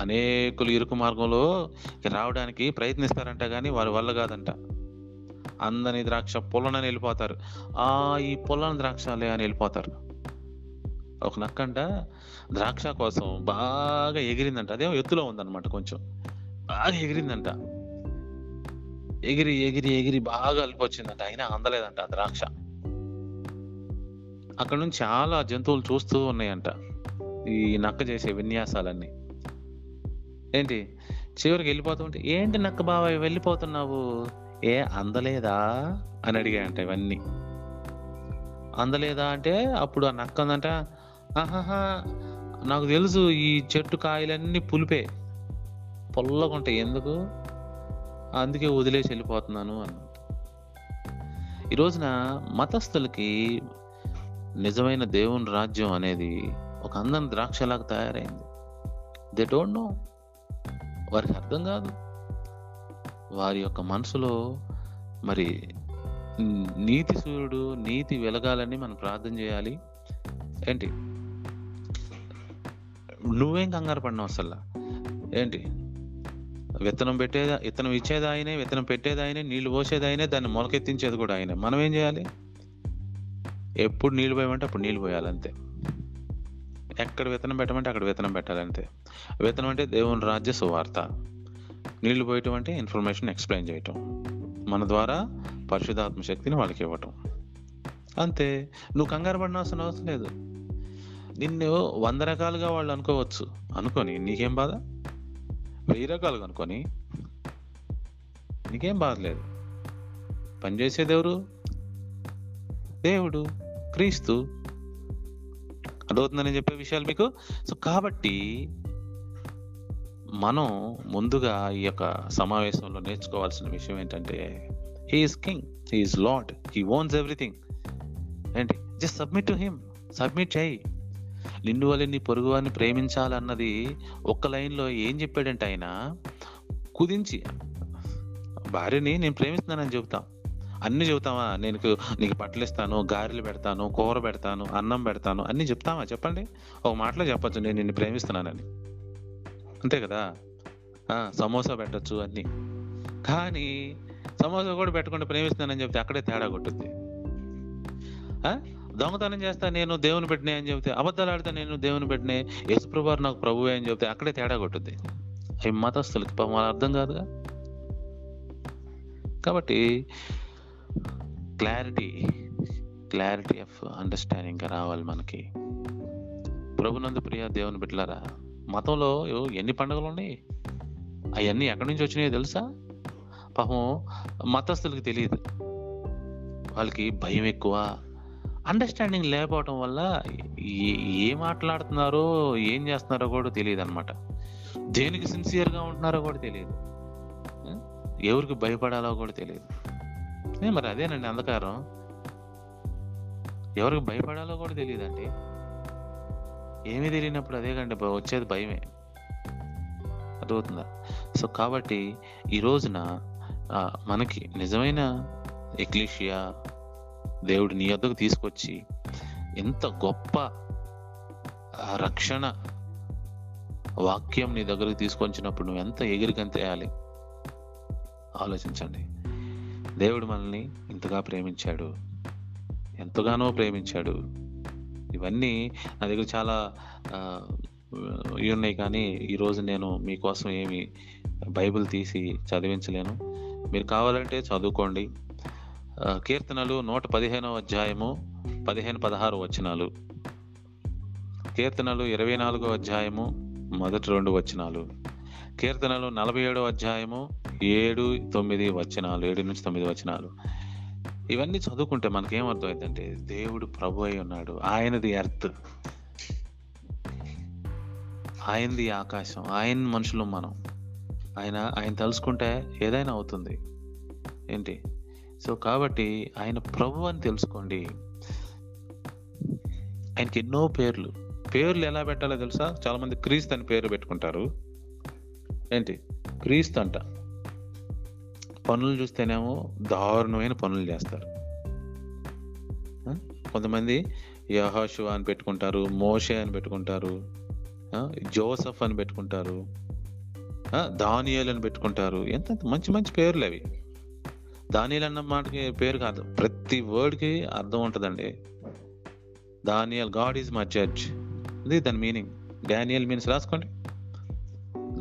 అనేకులు ఇరుకు మార్గంలో రావడానికి ప్రయత్నిస్తారంట కానీ వారి వల్ల కాదంట. అందని ద్రాక్ష పొలనని వెళ్ళిపోతారు ఆ ఈ పొలని ద్రాక్షలే అని వెళ్ళిపోతారు. ఒక నక్కంట ద్రాక్ష కోసం బాగా ఎగిరిందంట. అదేమో ఎత్తులో ఉందన్నమాట కొంచెం. బాగా ఎగిరిందంట. ఎగిరి ఎగిరి ఎగిరి బాగా అలిపొచ్చిందంట అయినా అందలేదంట ఆ ద్రాక్ష. అక్కడ నుంచి చాలా జంతువులు చూస్తూ ఉన్నాయంట. ఈ నక్క చేసే విన్యాసాలన్నీ. ఏంటి? చివరికి వెళ్ళిపోతుంటే ఏంటి నక్క బావ వెళ్ళిపోతున్నావు? ఏ అందలేదా? అని అడిగాయంట ఇవన్నీ. అందలేదా? అంటే అప్పుడు ఆ నక్క ఉందంట ఆహాహా నాకు తెలుసు ఈ చెట్టు కాయలన్నీ పులిపే పొల్లగా ఉంటాయి ఎందుకు? అందుకే వదిలేసి వెళ్ళిపోతున్నాను అన్న ఈ రోజున మతస్థులకి నిజమైన దేవుని రాజ్యం అనేది ఒక అందం ద్రాక్షలాగా తయారైంది. దే డోంట్ నో వారికి అర్థం కాదు. వారి యొక్క మనసులో మరి నీతి సూర్యుడు నీతి వెలగాలని మనం ప్రార్థన చేయాలి. ఏంటి? నువ్వేం కంగారు పడినావు అసలు ఏంటి? విత్తనం పెట్టేది విత్తనం ఇచ్చేది ఆయనే విత్తనం పెట్టేది ఆయనే నీళ్ళు పోసేది ఆయనే దాన్ని మొలకెత్తించేది కూడా ఆయనే. మనం ఏం చేయాలి? ఎప్పుడు నీళ్ళు పోయమంటే అప్పుడు నీళ్ళు పోయాలి అంతే ఎక్కడ విత్తనం పెట్టమంటే అక్కడ విత్తనం పెట్టాలంటే విత్తనం అంటే దేవుని రాజ్య సువార్త. నీళ్ళు పోయటం అంటే ఇన్ఫర్మేషన్ ఎక్స్ప్లెయిన్ చేయటం. మన ద్వారా పరిశుధాత్మ శక్తిని వాళ్ళకి ఇవ్వటం. అంతే. నువ్వు కంగారు పడినాల్సిన అవసరం లేదు. నిన్ను వంద రకాలుగా వాళ్ళు అనుకోవచ్చు. అనుకొని నీకేం బాధ? వెయ్యి రకాలుగా అనుకొని నీకేం బాధ లేదు. పనిచేసేదెవరు దేవుడు క్రీస్తు అర్థమవుతుందని చెప్పే విషయాలు మీకు? సో కాబట్టి మనం ముందుగా ఈ యొక్క సమావేశంలో నేర్చుకోవాల్సిన విషయం ఏంటంటే he is king he is lord he owns everything ఏంటి? Just submit to him submit చేయి. నిన్ను వల్ల నీ పొరుగు వారిని ప్రేమించాలన్నది ఒక్క లైన్లో ఏం చెప్పాడంటే ఆయన కుదించి భార్యని నేను ప్రేమిస్తున్నానని చెబుతాం. అన్ని చెబుతామా? నేను నీకు బట్టలు ఇస్తాను గారెలు పెడతాను కూర పెడతాను అన్నం పెడతాను అన్ని చెప్తావా చెప్పండి. ఒక మాటలో చెప్పొచ్చు నేను నిన్ను ప్రేమిస్తున్నానని. అంతే కదా? సమోసా పెట్టచ్చు అన్ని. కానీ సమోసా కూడా పెట్టకుండా ప్రేమిస్తున్నానని చెప్తే అక్కడే తేడా కొట్టుద్ది. ఆ? దొంగతనం చేస్తా నేను దేవుని పెట్టినా అని చెప్తే అబద్ధాలు ఆడితే నేను దేవుని పెట్టినే యేసుప్రభు నాకు ప్రభువే అని చెప్తే అక్కడే తేడా కొట్టుద్ది. అవి మతస్థులకి పాపం వాళ్ళ అర్థం కాదుగా? కాబట్టి క్లారిటీ క్లారిటీ ఆఫ్ అండర్స్టాండింగ్ రావాలి మనకి. ప్రభునందు ప్రియ దేవుని బిడ్డలారా మతంలో ఎన్ని పండుగలు ఉన్నాయి? అవన్నీ ఎక్కడి నుంచి వచ్చినాయో తెలుసా? పాపం మతస్థులకు తెలియదు. వాళ్ళకి భయం ఎక్కువ. అండర్స్టాండింగ్ లేకపోవటం వల్ల ఏ- మాట్లాడుతున్నారో ఏం చేస్తున్నారో కూడా తెలియదు అనమాట దేనికి సిన్సియర్గా ఉంటున్నారో కూడా తెలియదు. ఎవరికి భయపడాలో కూడా తెలియదు. మరి అదేనండి అంధకారం. ఎవరికి భయపడాలో కూడా తెలియదండి. ఏమీ తెలియనప్పుడు అదే కండి వచ్చేది భయమే. అర్థమవుతుందా? సో కాబట్టి ఈ రోజున ఆ, మనకి నిజమైన ఎక్లీషియా దేవుడు నీ వద్దకు తీసుకొచ్చి ఎంత గొప్ప రక్షణ వాక్యం నీ దగ్గరకు తీసుకొచ్చినప్పుడు నువ్వు ఎంత ఎగిరికంతేయాలి ఆలోచించండి. దేవుడు మనల్ని ఇంతగా ప్రేమించాడు ఎంతగానో ప్రేమించాడు. ఇవన్నీ నా దగ్గర చాలా ఇవి ఉన్నాయి కానీ ఈరోజు నేను మీకోసం ఏమి బైబిల్ తీసి చదివించలేను. మీరు కావాలంటే చదువుకోండి. కీర్తనలు నూట పదిహేనవ అధ్యాయము పదిహేను పదహారు వచనాలు. కీర్తనలు ఇరవై నాలుగో అధ్యాయము మొదటి రెండు వచనాలు. కీర్తనలు నలభై ఏడో అధ్యాయము ఏడు తొమ్మిది వచనాలు ఏడు నుంచి తొమ్మిది వచనాలు. ఇవన్నీ చదువుకుంటే మనకేం అర్థమైందంటే దేవుడు ప్రభు అయి ఉన్నాడు. ఆయనది ఎర్త్. ఆయనది ఆకాశం. ఆయన మనుషులు మనం. ఆయన ఆయన తలుసుకుంటే ఏదైనా అవుతుంది. ఏంటి? సో కాబట్టి ఆయన ప్రభు అని తెలుసుకోండి. ఆయనకి ఎన్నో పేర్లు. పేర్లు ఎలా పెట్టాలో తెలుసా? చాలామంది క్రీస్తు అని పేరు పెట్టుకుంటారు. ఏంటి? క్రీస్తు అంట. పనులు చూస్తేనేమో దారుణమైన పనులు చేస్తారు. కొంతమంది యహోషు అని పెట్టుకుంటారు మోషే అని పెట్టుకుంటారు జోసఫ్ అని పెట్టుకుంటారు దానియల్ అని పెట్టుకుంటారు. ఎంత మంచి మంచి పేర్లు అవి. దానియల్ అన్న మాటకి పేరు కాదు. ప్రతి వర్డ్కి అర్థం ఉంటుందండి. Daniel God is my judge. ఇది దాని మీనింగ్. డానియల్ మీన్స్ రాసుకోండి.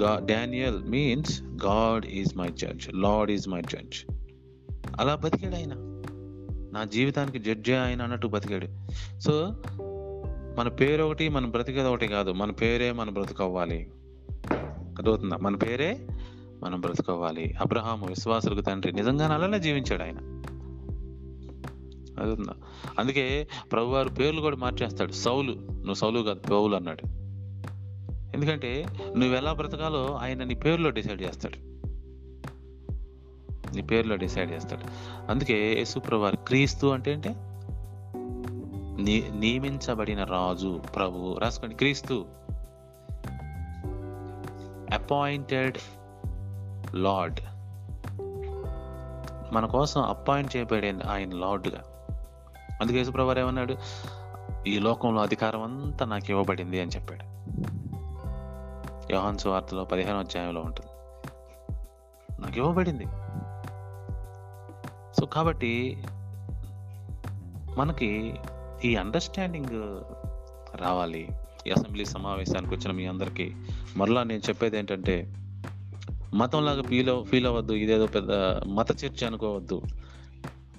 Daniel means God is my judge lord is my judge అలా బతికాడు ఆయన. నా జీవితానికి జడ్జే ఆయన అన్నట్టు బతికాడు. సో మన పేరు ఒకటి మన బ్రతికేది ఒకటి కాదు. మన పేరే మన బ్రతుకవ్వాలి. అర్థమవుతుందా? మన పేరే మనం బ్రతుకోవాలి అబ్రహాము విశ్వాసులకు తండ్రి. నిజంగా అలానే జీవించాడు ఆయన. అదుందా అందుకే ప్రభువారు పేర్లు కూడా మార్చేస్తాడు. సౌలు. నువ్వు సౌలు కాదు పౌలు అన్నాడు. ఎందుకంటే నువ్వు ఎలా బ్రతకాలో ఆయన నీ పేరులో డిసైడ్ చేస్తాడు. నీ పేరులో డిసైడ్ చేస్తాడు. అందుకే యేసుప్రభు క్రీస్తు అంటే ఏంటి? ని నియమించబడిన రాజు ప్రభు. రాసుకోండి. క్రీస్తు. అపాయింటెడ్ లార్డ్ మన కోసం అపాయింట్ చేయబడింది ఆయన లార్డ్గా. అందుకే యేసుప్రభు ఏమన్నాడు? ఈ లోకంలో అధికారం అంతా నాకు ఇవ్వబడింది అని చెప్పాడు. యోహాన్ సువార్తలో పదిహేను అధ్యాయంలో ఉంటుంది. నాకు ఇవ్వబడింది. సో కాబట్టి మనకి ఈ అండర్స్టాండింగ్ రావాలి. ఈ అసెంబ్లీ సమావేశానికి వచ్చిన మీ అందరికీ మరలా నేను చెప్పేది ఏంటంటే మతంలాగా ఫీల్ ఫీల్ అవ్వద్దు ఇదేదో పెద్ద మత చర్చ అనుకోవద్దు.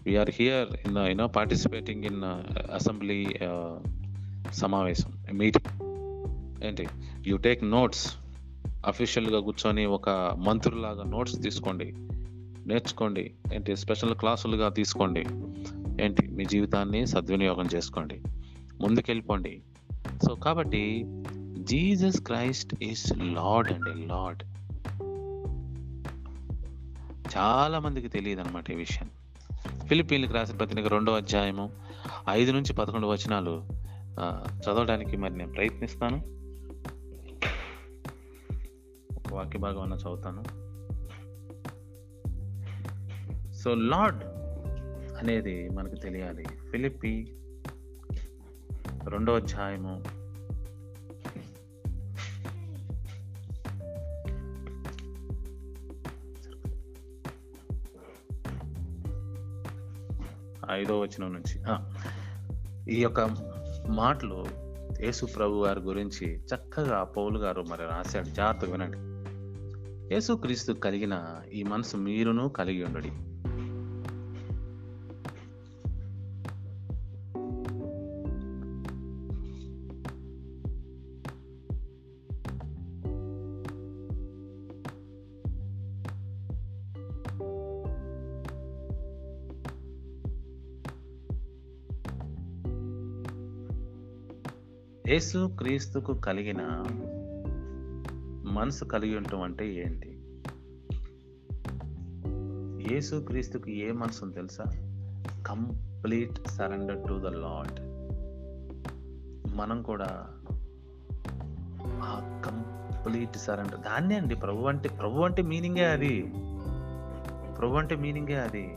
We are here in you know participating in assembly సమావేశం మీటింగ్ ఏంటి? యూ టేక్ నోట్స్ అఫీషియల్గా కూర్చొని ఒక మంత్రులాగా నోట్స్ తీసుకోండి. నేర్చుకోండి. ఏంటి స్పెషల్ క్లాసులుగా తీసుకోండి. ఏంటి మీ జీవితాన్ని సద్వినియోగం చేసుకోండి. ముందుకెళ్ళిపోండి. సో కాబట్టి జీసస్ క్రైస్ట్ ఈస్ లార్డ్ అండి లార్డ్ చాలా మందికి తెలియదు అనమాట ఈ విషయం. ఫిలిపీన్లకు రాసిన పత్రిక రెండో అధ్యాయము ఐదు నుంచి పదకొండు వచనాలు చదవడానికి మరి నేను ప్రయత్నిస్తాను. వాక్య భాగం అన్న చదువుతాను. సో లార్డ్ అనేది మనకు తెలియాలి. ఫిలిప్పి రెండో అధ్యాయము. ఐదో వచనం నుంచి. ఈ యొక్క మాటలు యేసు ప్రభు గారి గురించి చక్కగా పౌలు గారు మరి రాశాడు. జాగ్రత్తగా వినండి. యేసుక్రీస్తు కలిగిన ఈ మనసు మీరును కలిగి ఉండడి. యేసు క్రీస్తుకు కలిగిన మనసు కలిగి ఉండటం అంటే ఏంటి? యేసు క్రీస్తుకు ఏ మనసు తెలుసా? Complete surrender to the lord మనం కూడా ఆ కంప్లీట్ సరెండర్. దాన్నే అండి ప్రభు అంటే ప్రభు అంటే మీనింగే అది. ప్రభు అంటే మీనింగే అది.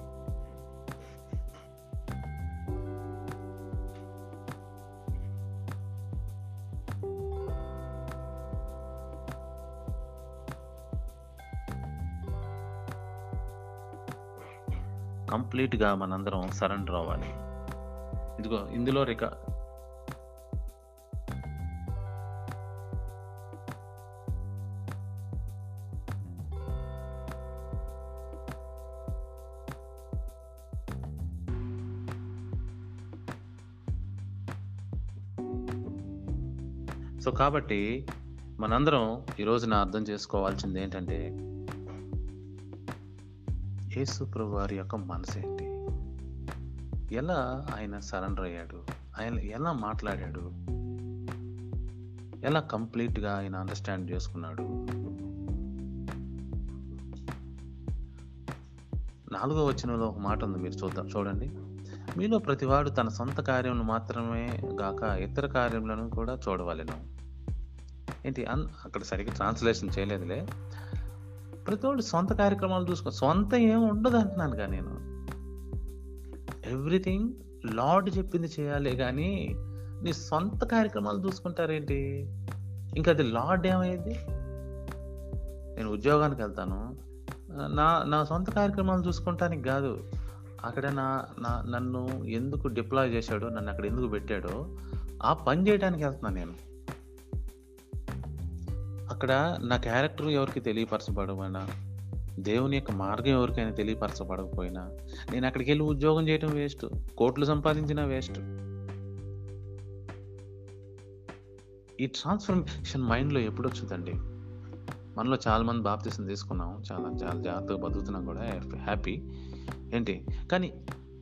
కంప్లీట్గా మనందరం సరెండర్ అవ్వాలి. ఇదిగో ఇందులో రిక సో కాబట్టి మనందరం ఈ రోజున అర్థం చేసుకోవాల్సింది ఏంటంటే యేసు ప్రభు వారి యొక్క మనసు ఏంటి? ఎలా ఆయన సరెండర్ అయ్యాడు? ఆయన ఎలా మాట్లాడాడు? ఎలా కంప్లీట్గా ఆయన అండర్స్టాండ్ చేసుకున్నాడు? నాలుగో వచనంలో ఒక మాట ఉంది మీరు చూద్దాం చూడండి. మీలో ప్రతివాడు తన సొంత కార్యములు మాత్రమే గాక ఇతర కార్యములను కూడా చూడవలెను. ఏంటి? అన్ అక్కడ సరిగ్గా ట్రాన్స్లేషన్ చేయలేదులే. ప్రతివాడు సొంత కార్యక్రమాలు చూసుకో సొంత ఏం ఉండదు అంటున్నాను కానీ నేను. ఎవ్రీథింగ్ లార్డ్ చెప్పింది చేయాలి కానీ నీ సొంత కార్యక్రమాలు చూసుకుంటారేంటి? ఇంకా అది లార్డ్ ఏమైంది నేను ఉద్యోగానికి వెళ్తాను. నా నా సొంత కార్యక్రమాలు చూసుకుంటానికి కాదు. అక్కడ నా నా నన్ను ఎందుకు డిప్లాయ్ చేశాడో నన్ను అక్కడ ఎందుకు పెట్టాడో ఆ పని చేయడానికి వెళ్తున్నాను నేను. అక్కడ నా క్యారెక్టర్ ఎవరికి తెలియపరచబడమైనా దేవుని యొక్క మార్గం ఎవరికైనా తెలియపరచబడకపోయినా? నేను అక్కడికి వెళ్ళి ఉద్యోగం చేయడం వేస్ట్ కోట్లు సంపాదించిన వేస్ట్ ఈ ట్రాన్స్ఫర్మేషన్ మైండ్లో ఎప్పుడు వచ్చిందండి? మనలో చాలా మంది బాప్తీసం తీసుకున్నాం చాలా చాలా జాగ్రత్తగా బతుకుతున్నాం కూడా హ్యాపీ ఏంటి? కానీ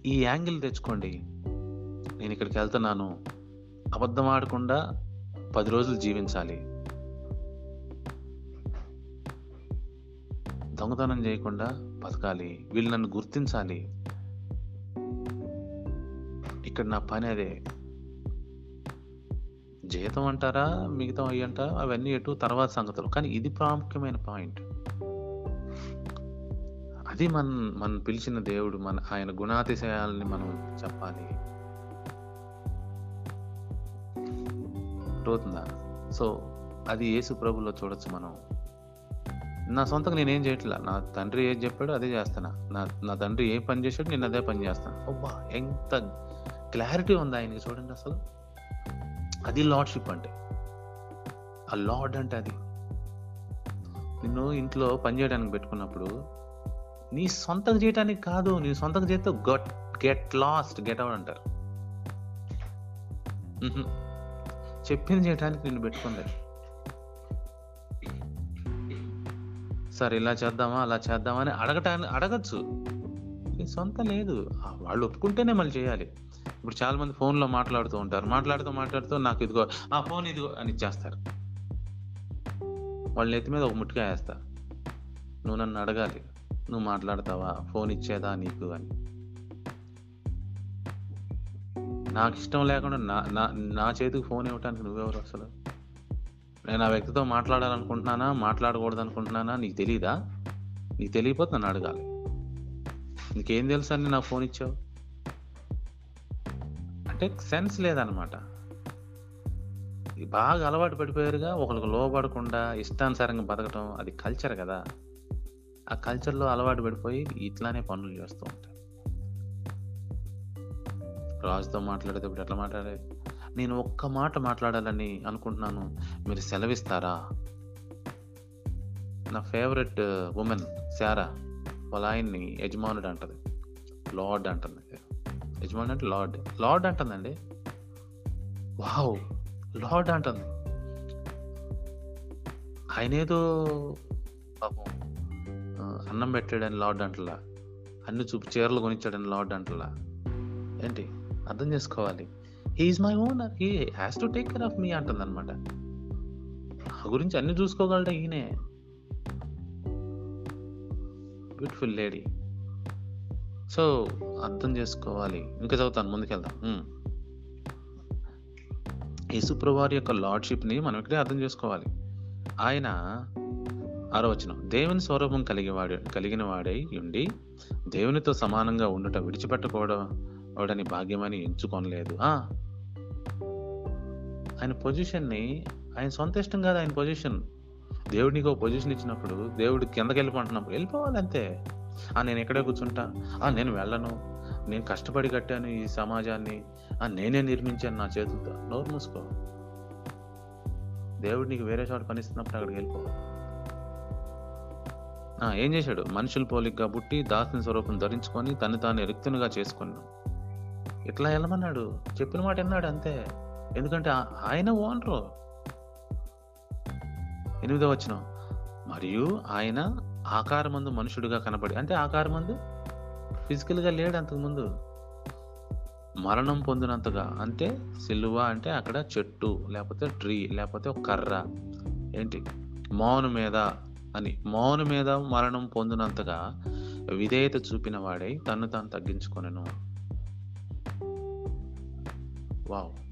ఈ యాంగిల్ తెచ్చుకోండి. నేను ఇక్కడికి వెళ్తున్నాను. అబద్ధం ఆడకుండా పది రోజులు జీవించాలి. దొంగతనం చేయకుండా బతకాలి. వీళ్ళు నన్ను గుర్తించాలి. ఇక్కడ నా పని అదే. జీతం అంటారా మిగతా అయ్యి అంటారా అవన్నీ ఎటు తర్వాత సంగతులు. కానీ ఇది ప్రాముఖ్యమైన పాయింట్. అది మన మనం పిలిచిన దేవుడు మన ఆయన గుణాతిశయాలని మనం చెప్పాలి. అవుతుందా సో అది యేసు ప్రభులో చూడొచ్చు మనం. నా సొంతంగా నేనేం చేయట్లా? నా తండ్రి ఏది చెప్పాడో అదే చేస్తాను? నా నా తండ్రి ఏ పని చేశాడు నేను అదే పని చేస్తాను? అబ్బా ఎంత క్లారిటీ ఉంది ఆయనకి చూడండి అసలు. అది లార్డ్షిప్ అంటే. ఆ లార్డ్ అంటే అది. నిన్ను ఇంట్లో పని చేయడానికి పెట్టుకున్నప్పుడు నీ సొంతంగా చేయడానికి కాదు నీ సొంతం చేస్తే get get lost get out అంటారు. చెప్పింది చేయడానికి నిన్ను పెట్టుకుంది సార్ ఇలా చేద్దామా అలా చేద్దామా అని అడగటాన్ని అడగచ్చు. సొంత లేదు. వాళ్ళు ఒప్పుకుంటేనే మళ్ళీ చేయాలి. ఇప్పుడు చాలా మంది ఫోన్లో మాట్లాడుతూ ఉంటారు. మాట్లాడుతూ మాట్లాడుతూ నాకు ఇదిగో ఆ ఫోన్ ఇదిగో అని ఇచ్చేస్తారు. వాళ్ళ నెత్తి మీద ఒక ముట్టుగా వేస్తా నువ్వు నన్ను అడగాలి. నువ్వు మాట్లాడతావా? ఫోన్ ఇచ్చేదా నీకు? అని. నాకు ఇష్టం లేకుండా నా నా నా చేతికి ఫోన్ ఇవ్వటానికి నువ్వెవరు అసలు? నేను ఆ వ్యక్తితో మాట్లాడాలనుకుంటున్నానా? మాట్లాడకూడదు అనుకుంటున్నానా నీకు తెలీదా? నీకు తెలియపోతే నన్ను అడగాలి. నీకేం తెలుసు అని నాకు ఫోన్ ఇచ్చావు? అంటే సెన్స్ లేదనమాట. బాగా అలవాటు పడిపోయారుగా. ఒకరికి లోబడకుండా ఇష్టానుసారంగా బతకటం అది కల్చర్ కదా. ఆ కల్చర్లో అలవాటు పడిపోయి ఇట్లానే పనులు చేస్తూ ఉంటారు. రాజుతో మాట్లాడేటప్పుడు ఎట్లా మాట్లాడాలి నేను ఒక్క మాట మాట్లాడాలని అనుకుంటున్నాను. మీరు సెలవిస్తారా? నా ఫేవరెట్ ఉమెన్ శారా వాళ్ళ ఆయన్ని యజమానుడు అంటది. లార్డ్ అంటుంది. యజమానుడు అంటే లార్డ్. లార్డ్ అంటుందండి. వావ్! లార్డ్ అంటుంది. ఆయనేదో పాపం అన్నం పెట్టాడని లార్డ్ అంటలా. అన్ని చూపు చీరలు కొనిచ్చాడని లార్డ్ అంటలా. ఏంటి? అర్థం చేసుకోవాలి. He is my owner he has to take care of me అంటుంది అనమాట నా గురించి అన్ని చూసుకోగలడు ఈయనే? బ్యూటిఫుల్ లేడీ సో అర్థం చేసుకోవాలి. ఇంకా చదువుతాను ముందుకెళ్దాం. Hmm. యేసుప్రవారి యొక్క లార్డ్షిప్ని మనం ఇక్కడే అర్థం చేసుకోవాలి. ఆయన ఆరోచనం దేవుని స్వరూపం కలిగివాడు కలిగిన వాడై ఉండి దేవునితో సమానంగా ఉండుట విడిచిపెట్టకూడదు వాడని భాగ్యమని ఎంచుకోనలేదు. ఆయన పొజిషన్ని ఆయన సొంత ఇష్టం కాదు ఆయన పొజిషన్. దేవుడు నీకు ఒక పొజిషన్ ఇచ్చినప్పుడు దేవుడు కిందకి వెళ్ళిపోంటున్నప్పుడు వెళ్ళిపోవాలి అంతే. ఆ నేను ఎక్కడే కూర్చుంటా? ఆ నేను వెళ్ళను. నేను కష్టపడి కట్టాను ఈ సమాజాన్ని. ఆ నేనే నిర్మించాను నా చేతులతో. నోరు మూసుకో. దేవుడు నీకు వేరే చోట పనిస్తున్నప్పుడు అక్కడికి వెళ్ళిపో. ఏం చేశాడు? మనుషుల పోలికగా పుట్టి దాసిన స్వరూపం ధరించుకొని తను తాను రిక్తునిగా చేసుకున్నాడు. ఇట్లా వెళ్ళమన్నాడు. చెప్పిన మాట విన్నాడు అంతే. ఎందుకంటే ఆయన ఓనరు. ఎనిమిదో వచ్చిన మరియు ఆయన ఆకారమందు మనుషుడిగా కనబడి అంటే ఆకారమందు? ఫిజికల్గా లేడు అంతకుముందు. మరణం పొందినంతగా అంటే సిల్వ అంటే అక్కడ చెట్టు లేకపోతే ట్రీ లేకపోతే ఒక కర్ర. ఏంటి? మౌను మీద అని. మౌను మీద మరణం పొందినంతగా విధేయత చూపిన వాడై తన్ను తాను తగ్గించుకొనను. వావ్.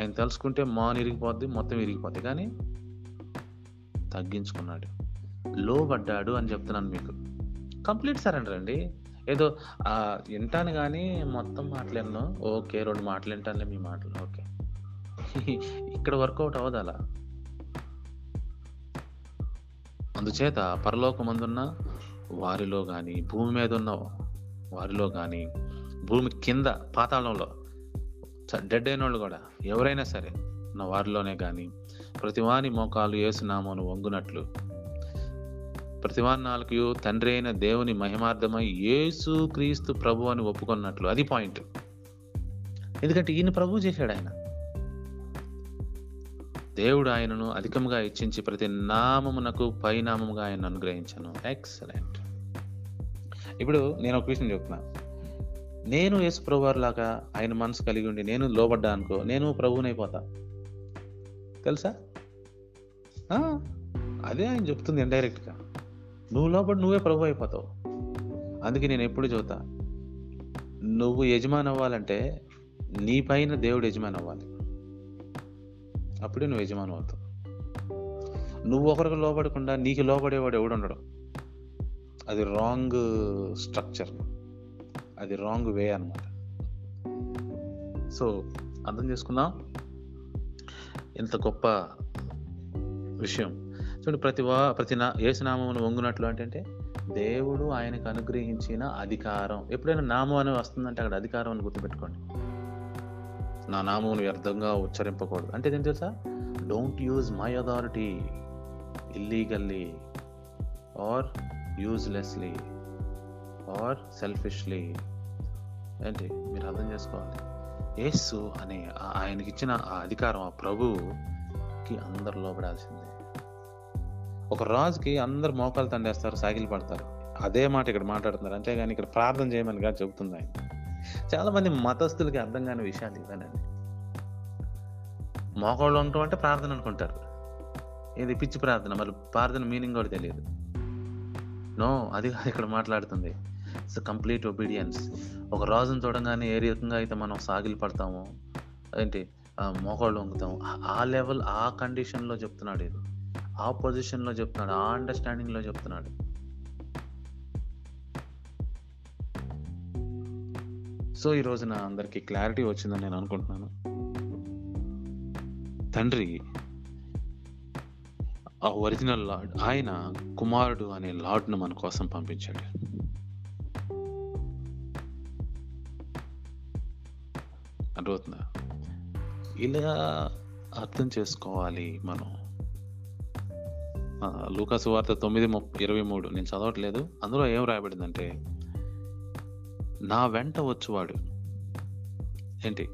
ఆయన తెలుసుకుంటే మాన్ ఇరిగిపోద్ది మొత్తం ఇరిగిపోద్ది. కానీ తగ్గించుకున్నాడు. లోబడ్డాడు అని చెప్తున్నాను మీకు. కంప్లీట్ సరెండర్ అండి. ఏదో వింటాను కానీ మొత్తం మాట్లాడను ఓకే రెండు మాటలు వింటానులే మీ మాటలు. ఓకే. ఇక్కడ వర్కౌట్ అవ్వదు అలా అందుచేత పరలోకమందున్న వారిలో కానీ భూమి మీద ఉన్న వారిలో కానీ భూమి కింద పాతాళంలో డెడ్ అయిన వాళ్ళు కూడా. ఎవరైనా సరే ఉన్న వారిలోనే కానీ ప్రతివాని మోకాలు ఏసునామోను వంగునట్లు. ప్రతివాని నాలుగు తండ్రి అయిన దేవుని మహిమార్థమై యేసు క్రీస్తు ప్రభు అని ఒప్పుకున్నట్లు. అది పాయింట్. ఎందుకంటే ఈయన ప్రభు చేశాడు ఆయన. దేవుడు ఆయనను అధికంగా ఇచ్చించి ప్రతి నామమునకు పైనామముగా ఆయన అనుగ్రహించను. ఎక్సలెంట్ ఇప్పుడు నేను ఒక విషయం చెప్తున్నాను నేను యేసు ప్రభు లాగా ఆయన మనసు కలిగి ఉండి నేను లోబడ్డా అనుకో నేను ప్రభువునైపోతా. తెలుసా? అదే ఆయన చెప్తుంది ఇండైరెక్ట్గా నువ్వు లోబడి నువ్వే ప్రభు అయిపోతావు అందుకే నేను ఎప్పుడు చెబుతా నువ్వు యజమాని అవ్వాలంటే నీ పైన దేవుడు యజమాని అవ్వాలి. అప్పుడే నువ్వు యజమాని అవుతావు. నువ్వు ఒకరికి లోబడకుండా నీకు లోబడేవాడు ఎవడు ఉండడు అది రాంగ్ స్ట్రక్చర్ అది రాంగ్ వే అనమాట సో అర్థం చేసుకుందాం. ఎంత గొప్ప విషయం. చూడండి ప్రతి వా ప్రతి నా ఏసునామమును వంగునట్లు అంటే దేవుడు ఆయనకు అనుగ్రహించిన అధికారం. ఎప్పుడైనా నామం అని వస్తుందంటే అక్కడ అధికారం అని గుర్తుపెట్టుకోండి. నా నామమును వ్యర్థంగా ఉచ్చరింపకూడదు. అంటే ఏం తెలుసా? Don't use my authority illegally or uselessly or selfishly ఏంటి? మీరు అర్థం చేసుకోవాలి. యేసు అనే ఆయనకి ఇచ్చిన ఆ అధికారం ఆ ప్రభువుకి అందరు లోపడాల్సిందే ఒక రాజుకి అందరు మోకాలు తండేస్తారు సాగిలు పడతారు. అదే మాట ఇక్కడ మాట్లాడుతున్నారు. అంతేగాని ఇక్కడ ప్రార్థన చేయమని కాదు చెబుతుంది ఆయన. చాలామంది మతస్థులకి అర్థం కాని విషయాలు ఇవ్వనండి. మోకాళ్ళు ఉండటం అంటే ప్రార్థన అనుకుంటారు. ఇది పిచ్చి ప్రార్థన మరి ప్రార్థన మీనింగ్ కూడా తెలియదు. నో అది ఇక్కడ మాట్లాడుతుంది. ఇట్స్ కంప్లీట్ ఒబీడియన్స్ ఒక రాజును చూడంగానే ఏ రకంగా అయితే మనం సాగిలి పడతామో ఏంటి మోకాళ్ళు వంగుతాము ఆ- ఆ లెవెల్ ఆ కండిషన్లో చెప్తున్నాడు ఇది. ఆ పొజిషన్లో చెప్తున్నాడు ఆ అండర్స్టాండింగ్లో చెప్తున్నాడు. సో ఈ రోజున అందరికీ క్లారిటీ వచ్చిందని నేను అనుకుంటున్నాను. తండ్రి ఆ ఒరిజినల్ లార్డ్ ఆయన కుమారుడు అనే లార్డ్ను మన కోసం పంపించాడు. అర్థమవుతుందా? ఇలా అర్థం చేసుకోవాలి మనం. లూకాసు వార్త తొమ్మిది ముప్పై ఇరవై మూడు. నేను చదవట్లేదు. అందులో ఏం రాయబడిందంటే నా వెంట వచ్చువాడు. ఏంటి?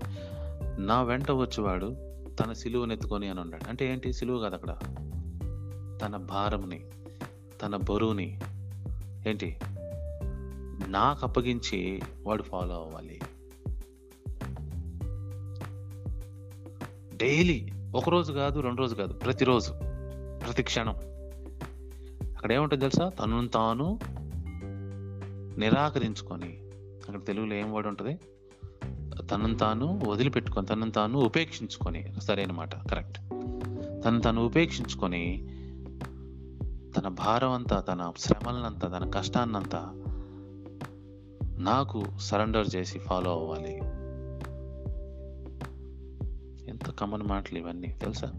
నా వెంట వచ్చేవాడు తన సిలువను ఎత్తుకొని అని ఉన్నాడు. అంటే ఏంటి? సిలువ కాదు అక్కడ. తన భారంని తన బరువుని. ఏంటి? నాకు అప్పగించి వాడు ఫాలో అవ్వాలి. డైలీ ఒకరోజు కాదు రెండు రోజు కాదు ప్రతిరోజు ప్రతి క్షణం. అక్కడ ఏముంటుంది తెలుసా? తనను తాను నిరాకరించుకొని అక్కడ తెలుగులో ఏం వర్డ్ ఉంటుంది? తనను తాను వదిలిపెట్టుకొని తనను తాను ఉపేక్షించుకొని సరైన మాట కరెక్ట్. తను తను ఉపేక్షించుకొని తన భారం అంతా తన శ్రమలనంతా తన కష్టాన్నంతా నాకు సరెండర్ చేసి ఫాలో అవ్వాలి. ఎంత కామన్ మాటలు ఇవన్నీ తెలుసా?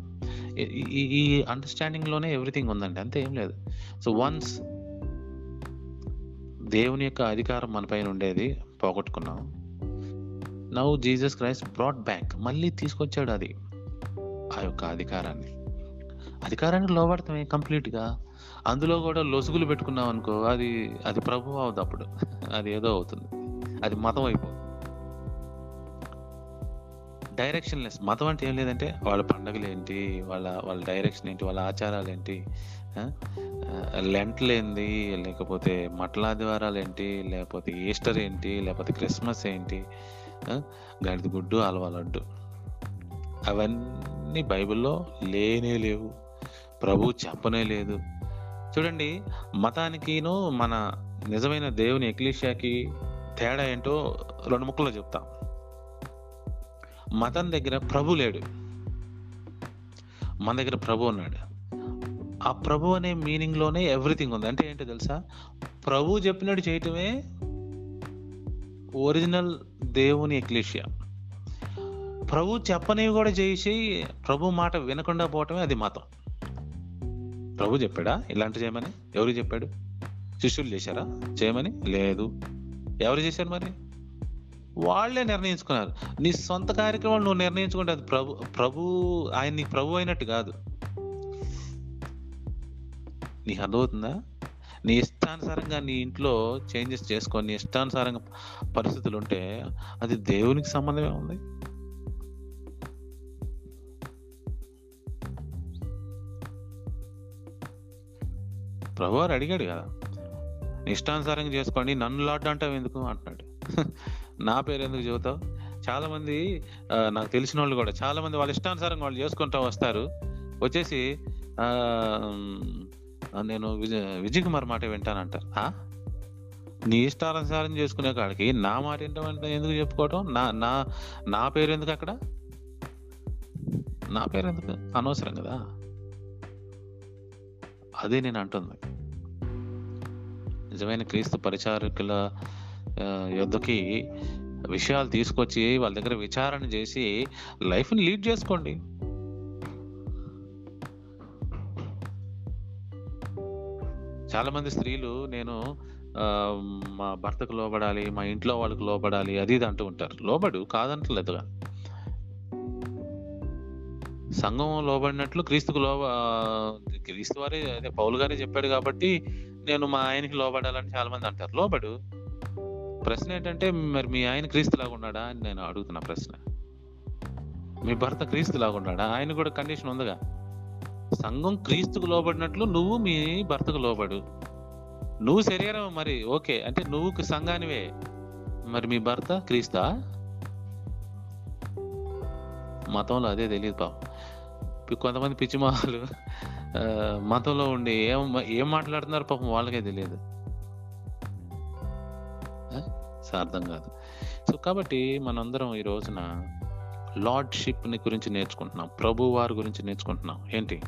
ఈ- అండర్స్టాండింగ్లోనే అండర్స్టాండింగ్లోనే ఎవ్రీథింగ్ ఉందండి అంతే ఏం లేదు. సో వన్స్ దేవుని యొక్క అధికారం మన పైన ఉండేది పోగొట్టుకున్నాం. నవ్వు జీసస్ క్రైస్ట్ బ్రాడ్ బ్యాక్ మళ్ళీ తీసుకొచ్చాడు అది ఆ యొక్క అధికారాన్ని. అధికారానికి లోబడతామే కంప్లీట్గా గా. అందులో కూడా లొసుగులు పెట్టుకున్నాం అనుకో అది అది ప్రభు అవుతుంది అప్పుడు. అది ఏదో అవుతుంది. అది మతం అయిపోతుంది డైరెక్షన్ లెస్ మతం అంటే ఏం లేదంటే వాళ్ళ పండగలు ఏంటి వాళ్ళ వాళ్ళ డైరెక్షన్ ఏంటి వాళ్ళ ఆచారాలు ఏంటి లెంట్లు ఏంది లేకపోతే మట్లాదివారాలు ఏంటి లేకపోతే ఈస్టర్ ఏంటి లేకపోతే క్రిస్మస్ ఏంటి ఆ, గడిది గుడ్డు అలవా లడ్డు. అవన్నీ బైబిల్లో లేనే లేవు. ప్రభు చెప్పనే లేదు. చూడండి మతానికిను మన నిజమైన దేవుని ఎక్లీషియాకి తేడా ఏంటో రెండు ముక్కల్లో చెప్తాం. మతం దగ్గర ప్రభు లేడు. మన దగ్గర ప్రభు ఉన్నాడు. ఆ ప్రభు అనే మీనింగ్లోనే ఎవ్రీథింగ్ ఉంది. అంటే ఏంటో తెలుసా? ప్రభు చెప్పినట్టు చేయటమే ఒరిజినల్ దేవుని ఎక్లీషియా. ప్రభు చెప్పనివి కూడా చేసి ప్రభు మాట వినకుండా పోవటమే అది మతం. ప్రభు చెప్పాడా? ఇలాంటి చేయమని? ఎవరు చెప్పాడు? శిష్యులు చేశారా? చేయమని? లేదు. ఎవరు చేశారు మరి? వాళ్ళే నిర్ణయించుకున్నారు. నీ సొంత కార్యక్రమాలు నువ్వు నిర్ణయించుకుంటే అది ప్రభు ప్రభు ఆయన నీ ప్రభు అయినట్టు కాదు. నీకు అర్థమవుతుందా? నీ ఇష్టానుసారంగా నీ ఇంట్లో చేంజెస్ చేసుకొని నీ ఇష్టానుసారంగా పరిస్థితులు ఉంటే అది దేవునికి సంబంధమే ఉంది. ప్రభువారు అడిగాడు కదా నీ ఇష్టానుసారంగా చేసుకోండి నన్ను లాడ్డు అంటావు ఎందుకు? అంటున్నాడు. నా పేరు ఎందుకు చెబుతావు? చాలా మంది నాకు తెలిసిన వాళ్ళు కూడా చాలా మంది వాళ్ళ ఇష్టానుసారంగా వాళ్ళు చేసుకుంటూ వస్తారు. వచ్చేసి నేను విజయ్ విజయ్ కుమార్ మాట వింటానంటారు నీ ఇష్టానుసారం చేసుకునే కాడికి నా మాట ఏంటంటే ఎందుకు చెప్పుకోవటం? నా నా నా పేరు ఎందుకు అక్కడ? నా పేరు ఎందుకు అనవసరం కదా. అదే నేను అంటుంది. నిజమైన క్రీస్తు పరిచారకుల యొద్దకి విషయాలు తీసుకొచ్చి వాళ్ళ దగ్గర విచారణ చేసి లైఫ్ని లీడ్ చేసుకోండి. చాలా మంది స్త్రీలు నేను మా భర్తకు లోబడాలి మా ఇంట్లో వాళ్ళకి లోబడాలి అది ఇది అంటూ ఉంటారు. లోబడు కాదంటలేదుగా. సంఘం లోబడినట్లు క్రీస్తుకు లోబ క్రీస్తు వారే అదే పౌలు గారే చెప్పాడు కాబట్టి నేను మా ఆయనకి లోబడాలని చాలా మంది అంటారు. లోబడు ప్రశ్న ఏంటంటే మరి మీ ఆయన క్రీస్తు లాగా ఉన్నాడా అని నేను అడుగుతున్నా ప్రశ్న. మీ భర్త క్రీస్తు లాగా ఉన్నాడా ఆయన కూడా కండిషన్ ఉందిగా. సంఘం క్రీస్తుకు లోబడినట్లు నువ్వు మీ భర్తకు లోబడు. నువ్వు శరీరం మరి ఓకే అంటే నువ్వు సంఘానివే. మరి మీ భర్త క్రీస్తా? మతంలో అదే తెలియదు పాపం. కొంతమంది పిచ్చిమాలు మతంలో ఉండి ఏం ఏం మాట్లాడుతున్నారు పాపం వాళ్ళకే తెలియదు అర్థం కాదు. సో కాబట్టి మనందరం ఈ రోజున లార్డ్షిప్ని గురించి నేర్చుకుంటున్నాం. ప్రభు వారి గురించి నేర్చుకుంటున్నాం. ఏంటి?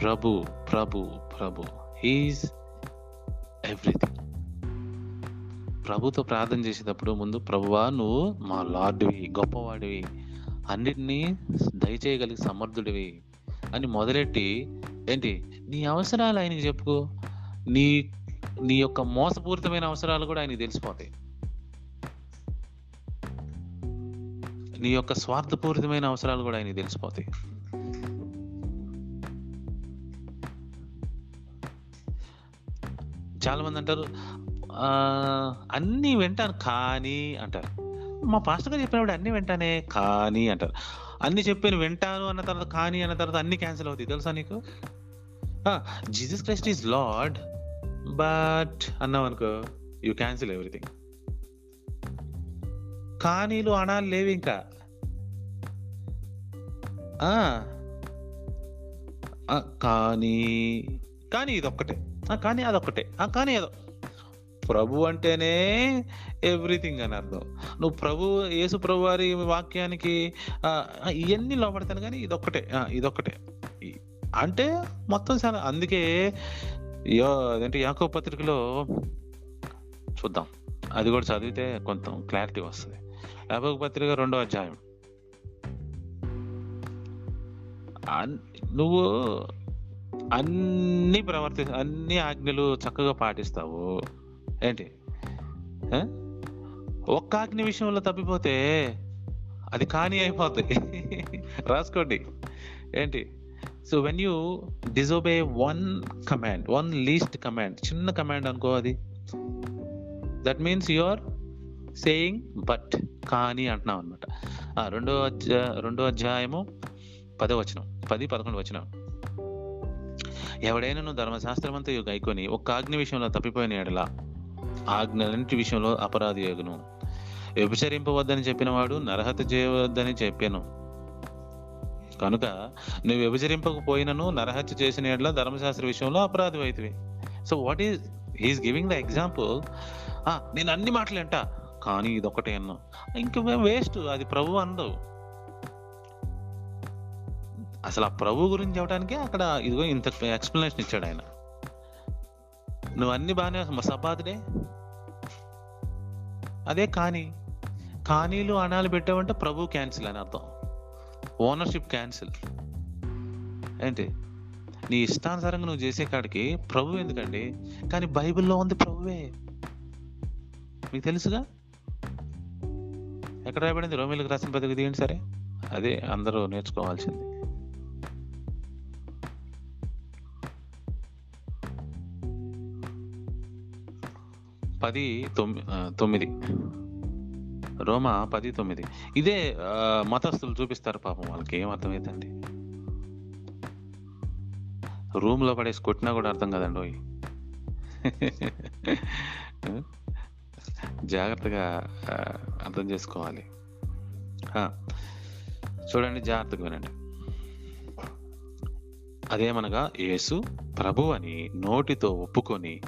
ప్రభు ప్రభు ప్రభు. ఈజ్ ఎవ్రీథింగ్ ప్రభుతో ప్రార్థన చేసేటప్పుడు ముందు ప్రభువా నువ్వు మా లార్డ్వి గొప్పవాడివి. అన్నిటినీ దయచేయగలిగి సమర్థుడివి అని మొదలెట్టి ఏంటి? నీ అవసరాలు ఆయనకి చెప్పుకో. నీ నీ యొక్క మోసపూరితమైన అవసరాలు కూడా ఆయనకి తెలిసిపోతాయి. నీ యొక్క స్వార్థపూరితమైన అవసరాలు కూడా ఆయనకి తెలిసిపోతాయి. చాలా మంది అంటారు అన్నీ వింటాను కానీ అంటారు. మా పాస్టర్ గారు చెప్పినప్పుడు అన్ని వింటానే కానీ అంటారు. అన్ని చెప్పాను వింటాను అన్న తర్వాత కానీ అన్న తర్వాత అన్ని క్యాన్సిల్ అవుతాయి. తెలుసా నీకు? Jesus Christ is Lord but అన్నావు అనుకో యూ క్యాన్సిల్ ఎవ్రీథింగ్. కానీలు అనాలు లేవు ఇంకా. కానీ కానీ ఇదొక్కటే. కానీ అదొక్కటే. కానీ అదో ప్రభు అంటేనే ఎవ్రీథింగ్ అని అర్థం. నువ్వు ప్రభు యేసు ప్రభు వారి వాక్యానికి ఇవన్నీ లోపడతాను కానీ ఇదొక్కటే. ఇదొక్కటే. అంటే మొత్తం చాలా. అందుకే యో అదేంటి యాకో పత్రికలో చూద్దాం. అది కూడా చదివితే కొంత క్లారిటీ వస్తుంది. యాకో పత్రిక రెండో అధ్యాయం. నువ్వు అన్ని ప్రవర్తి అన్ని ఆజ్ఞలు చక్కగా పాటిస్తావు. ఏంటి? ఒక్క ఆజ్ఞ విషయంలో తప్పిపోతే అది కానీ అయిపోతుంది రాసుకోండి. ఏంటి? So when you disobey one command one least command చిన్న కమాండ్ అనుకో అది. That means your saying but కానీ అంటున్నావు అనమాట రెండో అధ్యాయ రెండో అధ్యాయము పదో వచనం పది పదకొండు వచనం. ఎవడైనా నువ్వు ధర్మశాస్త్రం అంతా గైకొని ఒక్క ఆజ్ఞ విషయంలో తప్పిపోయిన ఎడల ఆజ్ఞలంటి విషయంలో అపరాధి యోగును. వ్యభిచరింపవద్దని చెప్పిన వాడు నరహత చేయవద్దని చెప్పాను. కనుక నువ్వు విభజరింపకపోయినను నరహత్య చేసిన ఎడల ధర్మశాస్త్ర విషయంలో అపరాధి అవుతుంది so what is he is giving the example నేను అన్ని మాటలు అంట కానీ ఇదొకటే అన్నా. ఇంక వేస్ట్ అది ప్రభు అందవు అసలు ఆ ప్రభు గురించి చెప్పడానికే అక్కడ ఇదిగో ఇంత ఎక్స్ప్లెనేషన్ ఇచ్చాడు ఆయన. నువ్వు అన్ని బాగానే సబాతుడే అదే కానీ కానీలు అణాలు పెట్టావంటే ప్రభు క్యాన్సిల్ అని అర్థం. ఓనర్షిప్ క్యాన్సిల్ ఏంటి? నీ ఇష్టానుసారంగా నువ్వు చేసే కాడికి ప్రభు ఎందుకండి? కానీ బైబిల్లో ఉంది ప్రభువే. మీకు తెలుసుగా? ఎక్కడ రాయబడింది? రోమిలకు రాసిన పత్రిక తీయండి సరే. అదే అందరూ నేర్చుకోవాల్సింది. పది తొమ్మిది తొమ్మిది. రోమా పది తొమ్మిది. ఇదే మతస్థులు చూపిస్తారు పాపం వాళ్ళకి. ఏం అర్థమైందండి రూమ్లో పడేసి కొట్టినా కూడా అర్థం కదండి ఓయ్. జాగ్రత్తగా అర్థం చేసుకోవాలి. చూడండి జాగ్రత్తగా వినండి. అదేమనగా యేసు ప్రభు అని నోటితో ఒప్పుకొని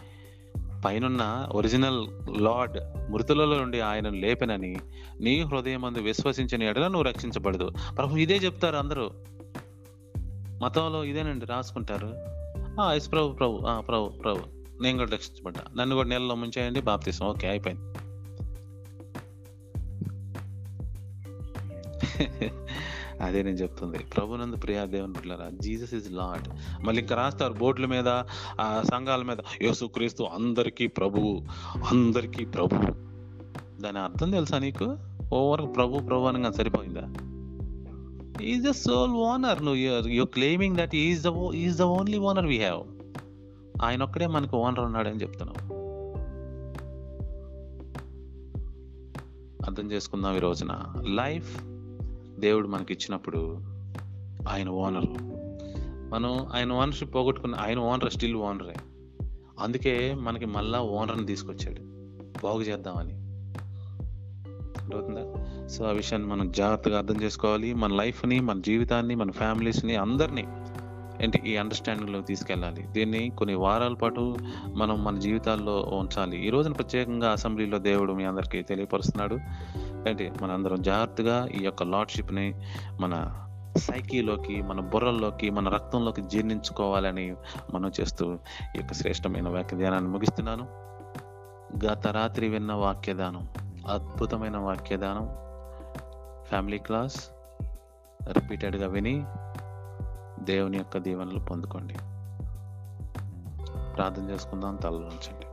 పైనున్న ఒరిజినల్ లార్డ్ మృతులలో నుండి ఆయనను లేపెనని నీ హృదయం మందు విశ్వసించిన ఎడల నువ్వు రక్షించబడదు. ప్రభు ఇదే చెప్తారు అందరూ. మతంలో ఇదేనండి రాసుకుంటారు. ఎస్ ప్రభు ప్రభు ప్రభు ప్రభు. నేను కూడా రక్షించబడ్డా నన్ను కూడా నెలలో ముంచేయండి బాప్తీసం ఓకే అయిపోయింది. అదే నేను చెప్తుంది. ప్రభునందు ప్రియా దేవుని బిడ్డలారా జీసస్ ఇస్ లాడ్ మళ్ళీ ఇంకా రాస్తారు బోర్డుల మీద ఆ సంఘాల మీద. యేసుక్రీస్తు అందరికీ ప్రభువు అందరికీ ప్రభువు దాని అర్థం తెలుసా నీకు? ఓవర్ ప్రభు ప్రభు అని సరిపోయిందా? ఈజ్ ద సోల్ ఓనర్ నువ్వు you claiming that is the is the only owner we have ఆయన ఒక్కడే మనకు ఓనర్ ఉన్నాడని చెప్తున్నాం అర్థం చేసుకుందాం ఈ రోజున. లైఫ్ దేవుడు మనకి ఇచ్చినప్పుడు ఆయన ఓనర్. మనం ఆయన ఓనర్షిప్ పోగొట్టుకున్న ఆయన ఓనర్ స్టిల్ ఓనరే. అందుకే మనకి మళ్ళా ఓనర్ని తీసుకొచ్చాడు. బాగు చేద్దామని. అర్థమవుతుందా? సో ఆ విషయాన్ని మనం జాగ్రత్తగా అర్థం చేసుకోవాలి. మన లైఫ్ని మన జీవితాన్ని మన ఫ్యామిలీస్ని అందరినీ ఏంటి ఈ అండర్స్టాండింగ్లో తీసుకెళ్ళాలి. దీన్ని కొన్ని వారాల పాటు మనం మన జీవితాల్లో ఉంచాలి. ఈ రోజున ప్రత్యేకంగా అసెంబ్లీలో దేవుడు మీ అందరికీ తెలియపరుస్తున్నాడు. ఏంటి మనందరం జాగ్రత్తగా ఈ యొక్క లార్డ్షిప్ని మన సైకిలోకి మన బుర్రల్లోకి మన రక్తంలోకి జీర్ణించుకోవాలని మనం చేస్తూ ఈ యొక్క శ్రేష్టమైన వాక్య ధ్యానాన్ని ముగిస్తున్నాను. గత రాత్రి విన్న వాక్యదానం అద్భుతమైన వాక్యదానం. ఫ్యామిలీ క్లాస్ రిపీటెడ్గా విని దేవుని యొక్క దీవెనలు పొందుకోండి. ప్రార్థన చేసుకుందాం తల ఉంచండి.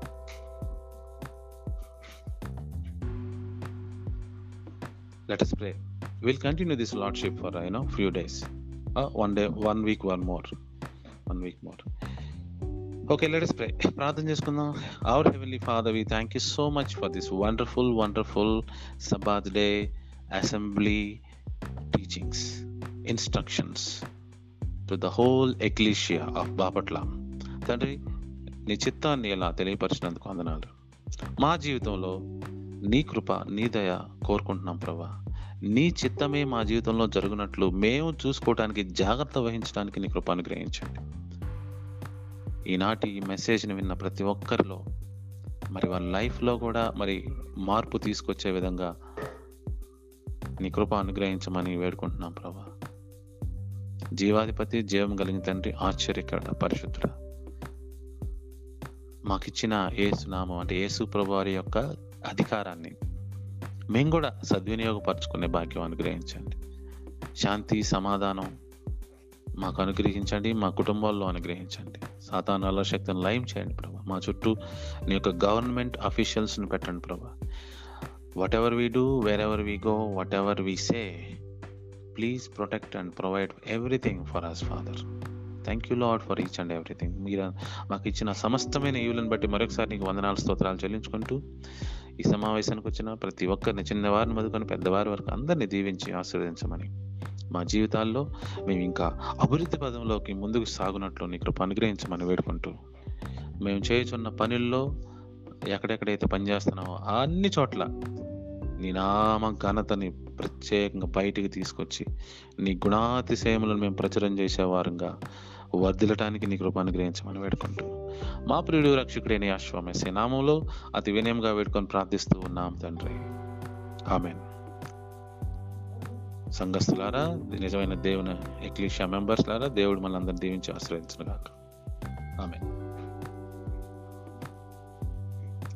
Let us will continue this lordship for I know few days one day one week one more one week more okay let us ప్రార్థన చేసుకుందాం. Our heavenly father we thank you so much for this wonderful wonderful Sabbath day assembly teachings instructions to the whole ecclesia of Bapatla తండ్రి నీ చిత్తాన్ని ఇలా తెలియపరిచినందుకు వందనాలు. మా జీవితంలో నీ కృప నీ దయ కోరుకుంటున్నాం ప్రభా. నీ చిత్తమే మా జీవితంలో జరుగునట్లు మేము చూసుకోవటానికి జాగ్రత్త వహించడానికి నీ కృప అనుగ్రహించండి. ఈనాటి ఈ మెసేజ్ని విన్న ప్రతి ఒక్కరిలో మరి వాళ్ళ లైఫ్లో కూడా మరి మార్పు తీసుకొచ్చే విధంగా నీ కృప అనుగ్రహించమని వేడుకుంటున్నాం ప్రభా. జీవాధిపతి జీవం కలిగిన తండ్రి ఆశ్చర్యకర పరిశుద్ధుడ. మాకిచ్చిన ఏసునామం అంటే ఏసు ప్రభువారి యొక్క అధికారాన్ని మేము కూడా సద్వినియోగపరచుకునే భాగ్యం అనుగ్రహించండి. శాంతి సమాధానం మాకు అనుగ్రహించండి మా కుటుంబాల్లో అనుగ్రహించండి. సాతానాల శక్తిని లయం చేయండి ప్రభా. మా చుట్టూ నీ యొక్క గవర్నమెంట్ అఫీషియల్స్ని పెట్టండి ప్రభా. Whatever we do wherever we go whatever we say please protect and provide everything for us father. Thank you lord for each and everything మీరు మాకు ఇచ్చిన సమస్తమైన ఈవులను బట్టి మరొకసారి నీకు వందనాలు స్తోత్రాలు చెల్లించుకుంటూ ఈ సమావేశానికి వచ్చిన ప్రతి ఒక్కరిని చిన్నవారిని మొదలుకొని పెద్దవారి వరకు అందరినీ దీవించి ఆశీర్వదించమని మా జీవితాల్లో మేము ఇంకా అభివృద్ధి పదంలోకి ముందుకు సాగునట్లు నీ కృప అనుగ్రహించమని వేడుకుంటూ మేము చేయుచున్న పనుల్లో ఎక్కడెక్కడైతే పనిచేస్తున్నామో అన్ని చోట్ల నీ నామ ఘనతని ప్రత్యేకంగా బయటికి తీసుకొచ్చి నీ గుణాతిశయములను మేము ప్రచురం చేసేవారంగా వర్ధిల్లటానికి నీ కృప అనుగ్రహించమని వేడుకుంటాం మా ప్రియుడు రక్షకుడైన అశ్వమేసే నామంలో అతి వినయంగా వేడుకొని ప్రార్థిస్తూ ఉన్నాం తండ్రి. ఆమెన్. సంఘస్థులారా నిజమైన దేవుని ఎక్లీషియా మెంబర్స్ లారా దేవుడు మనందరిని దీవించి ఆశ్రయించిన గాక ఆమె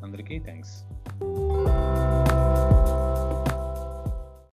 అందరికీ థ్యాంక్స్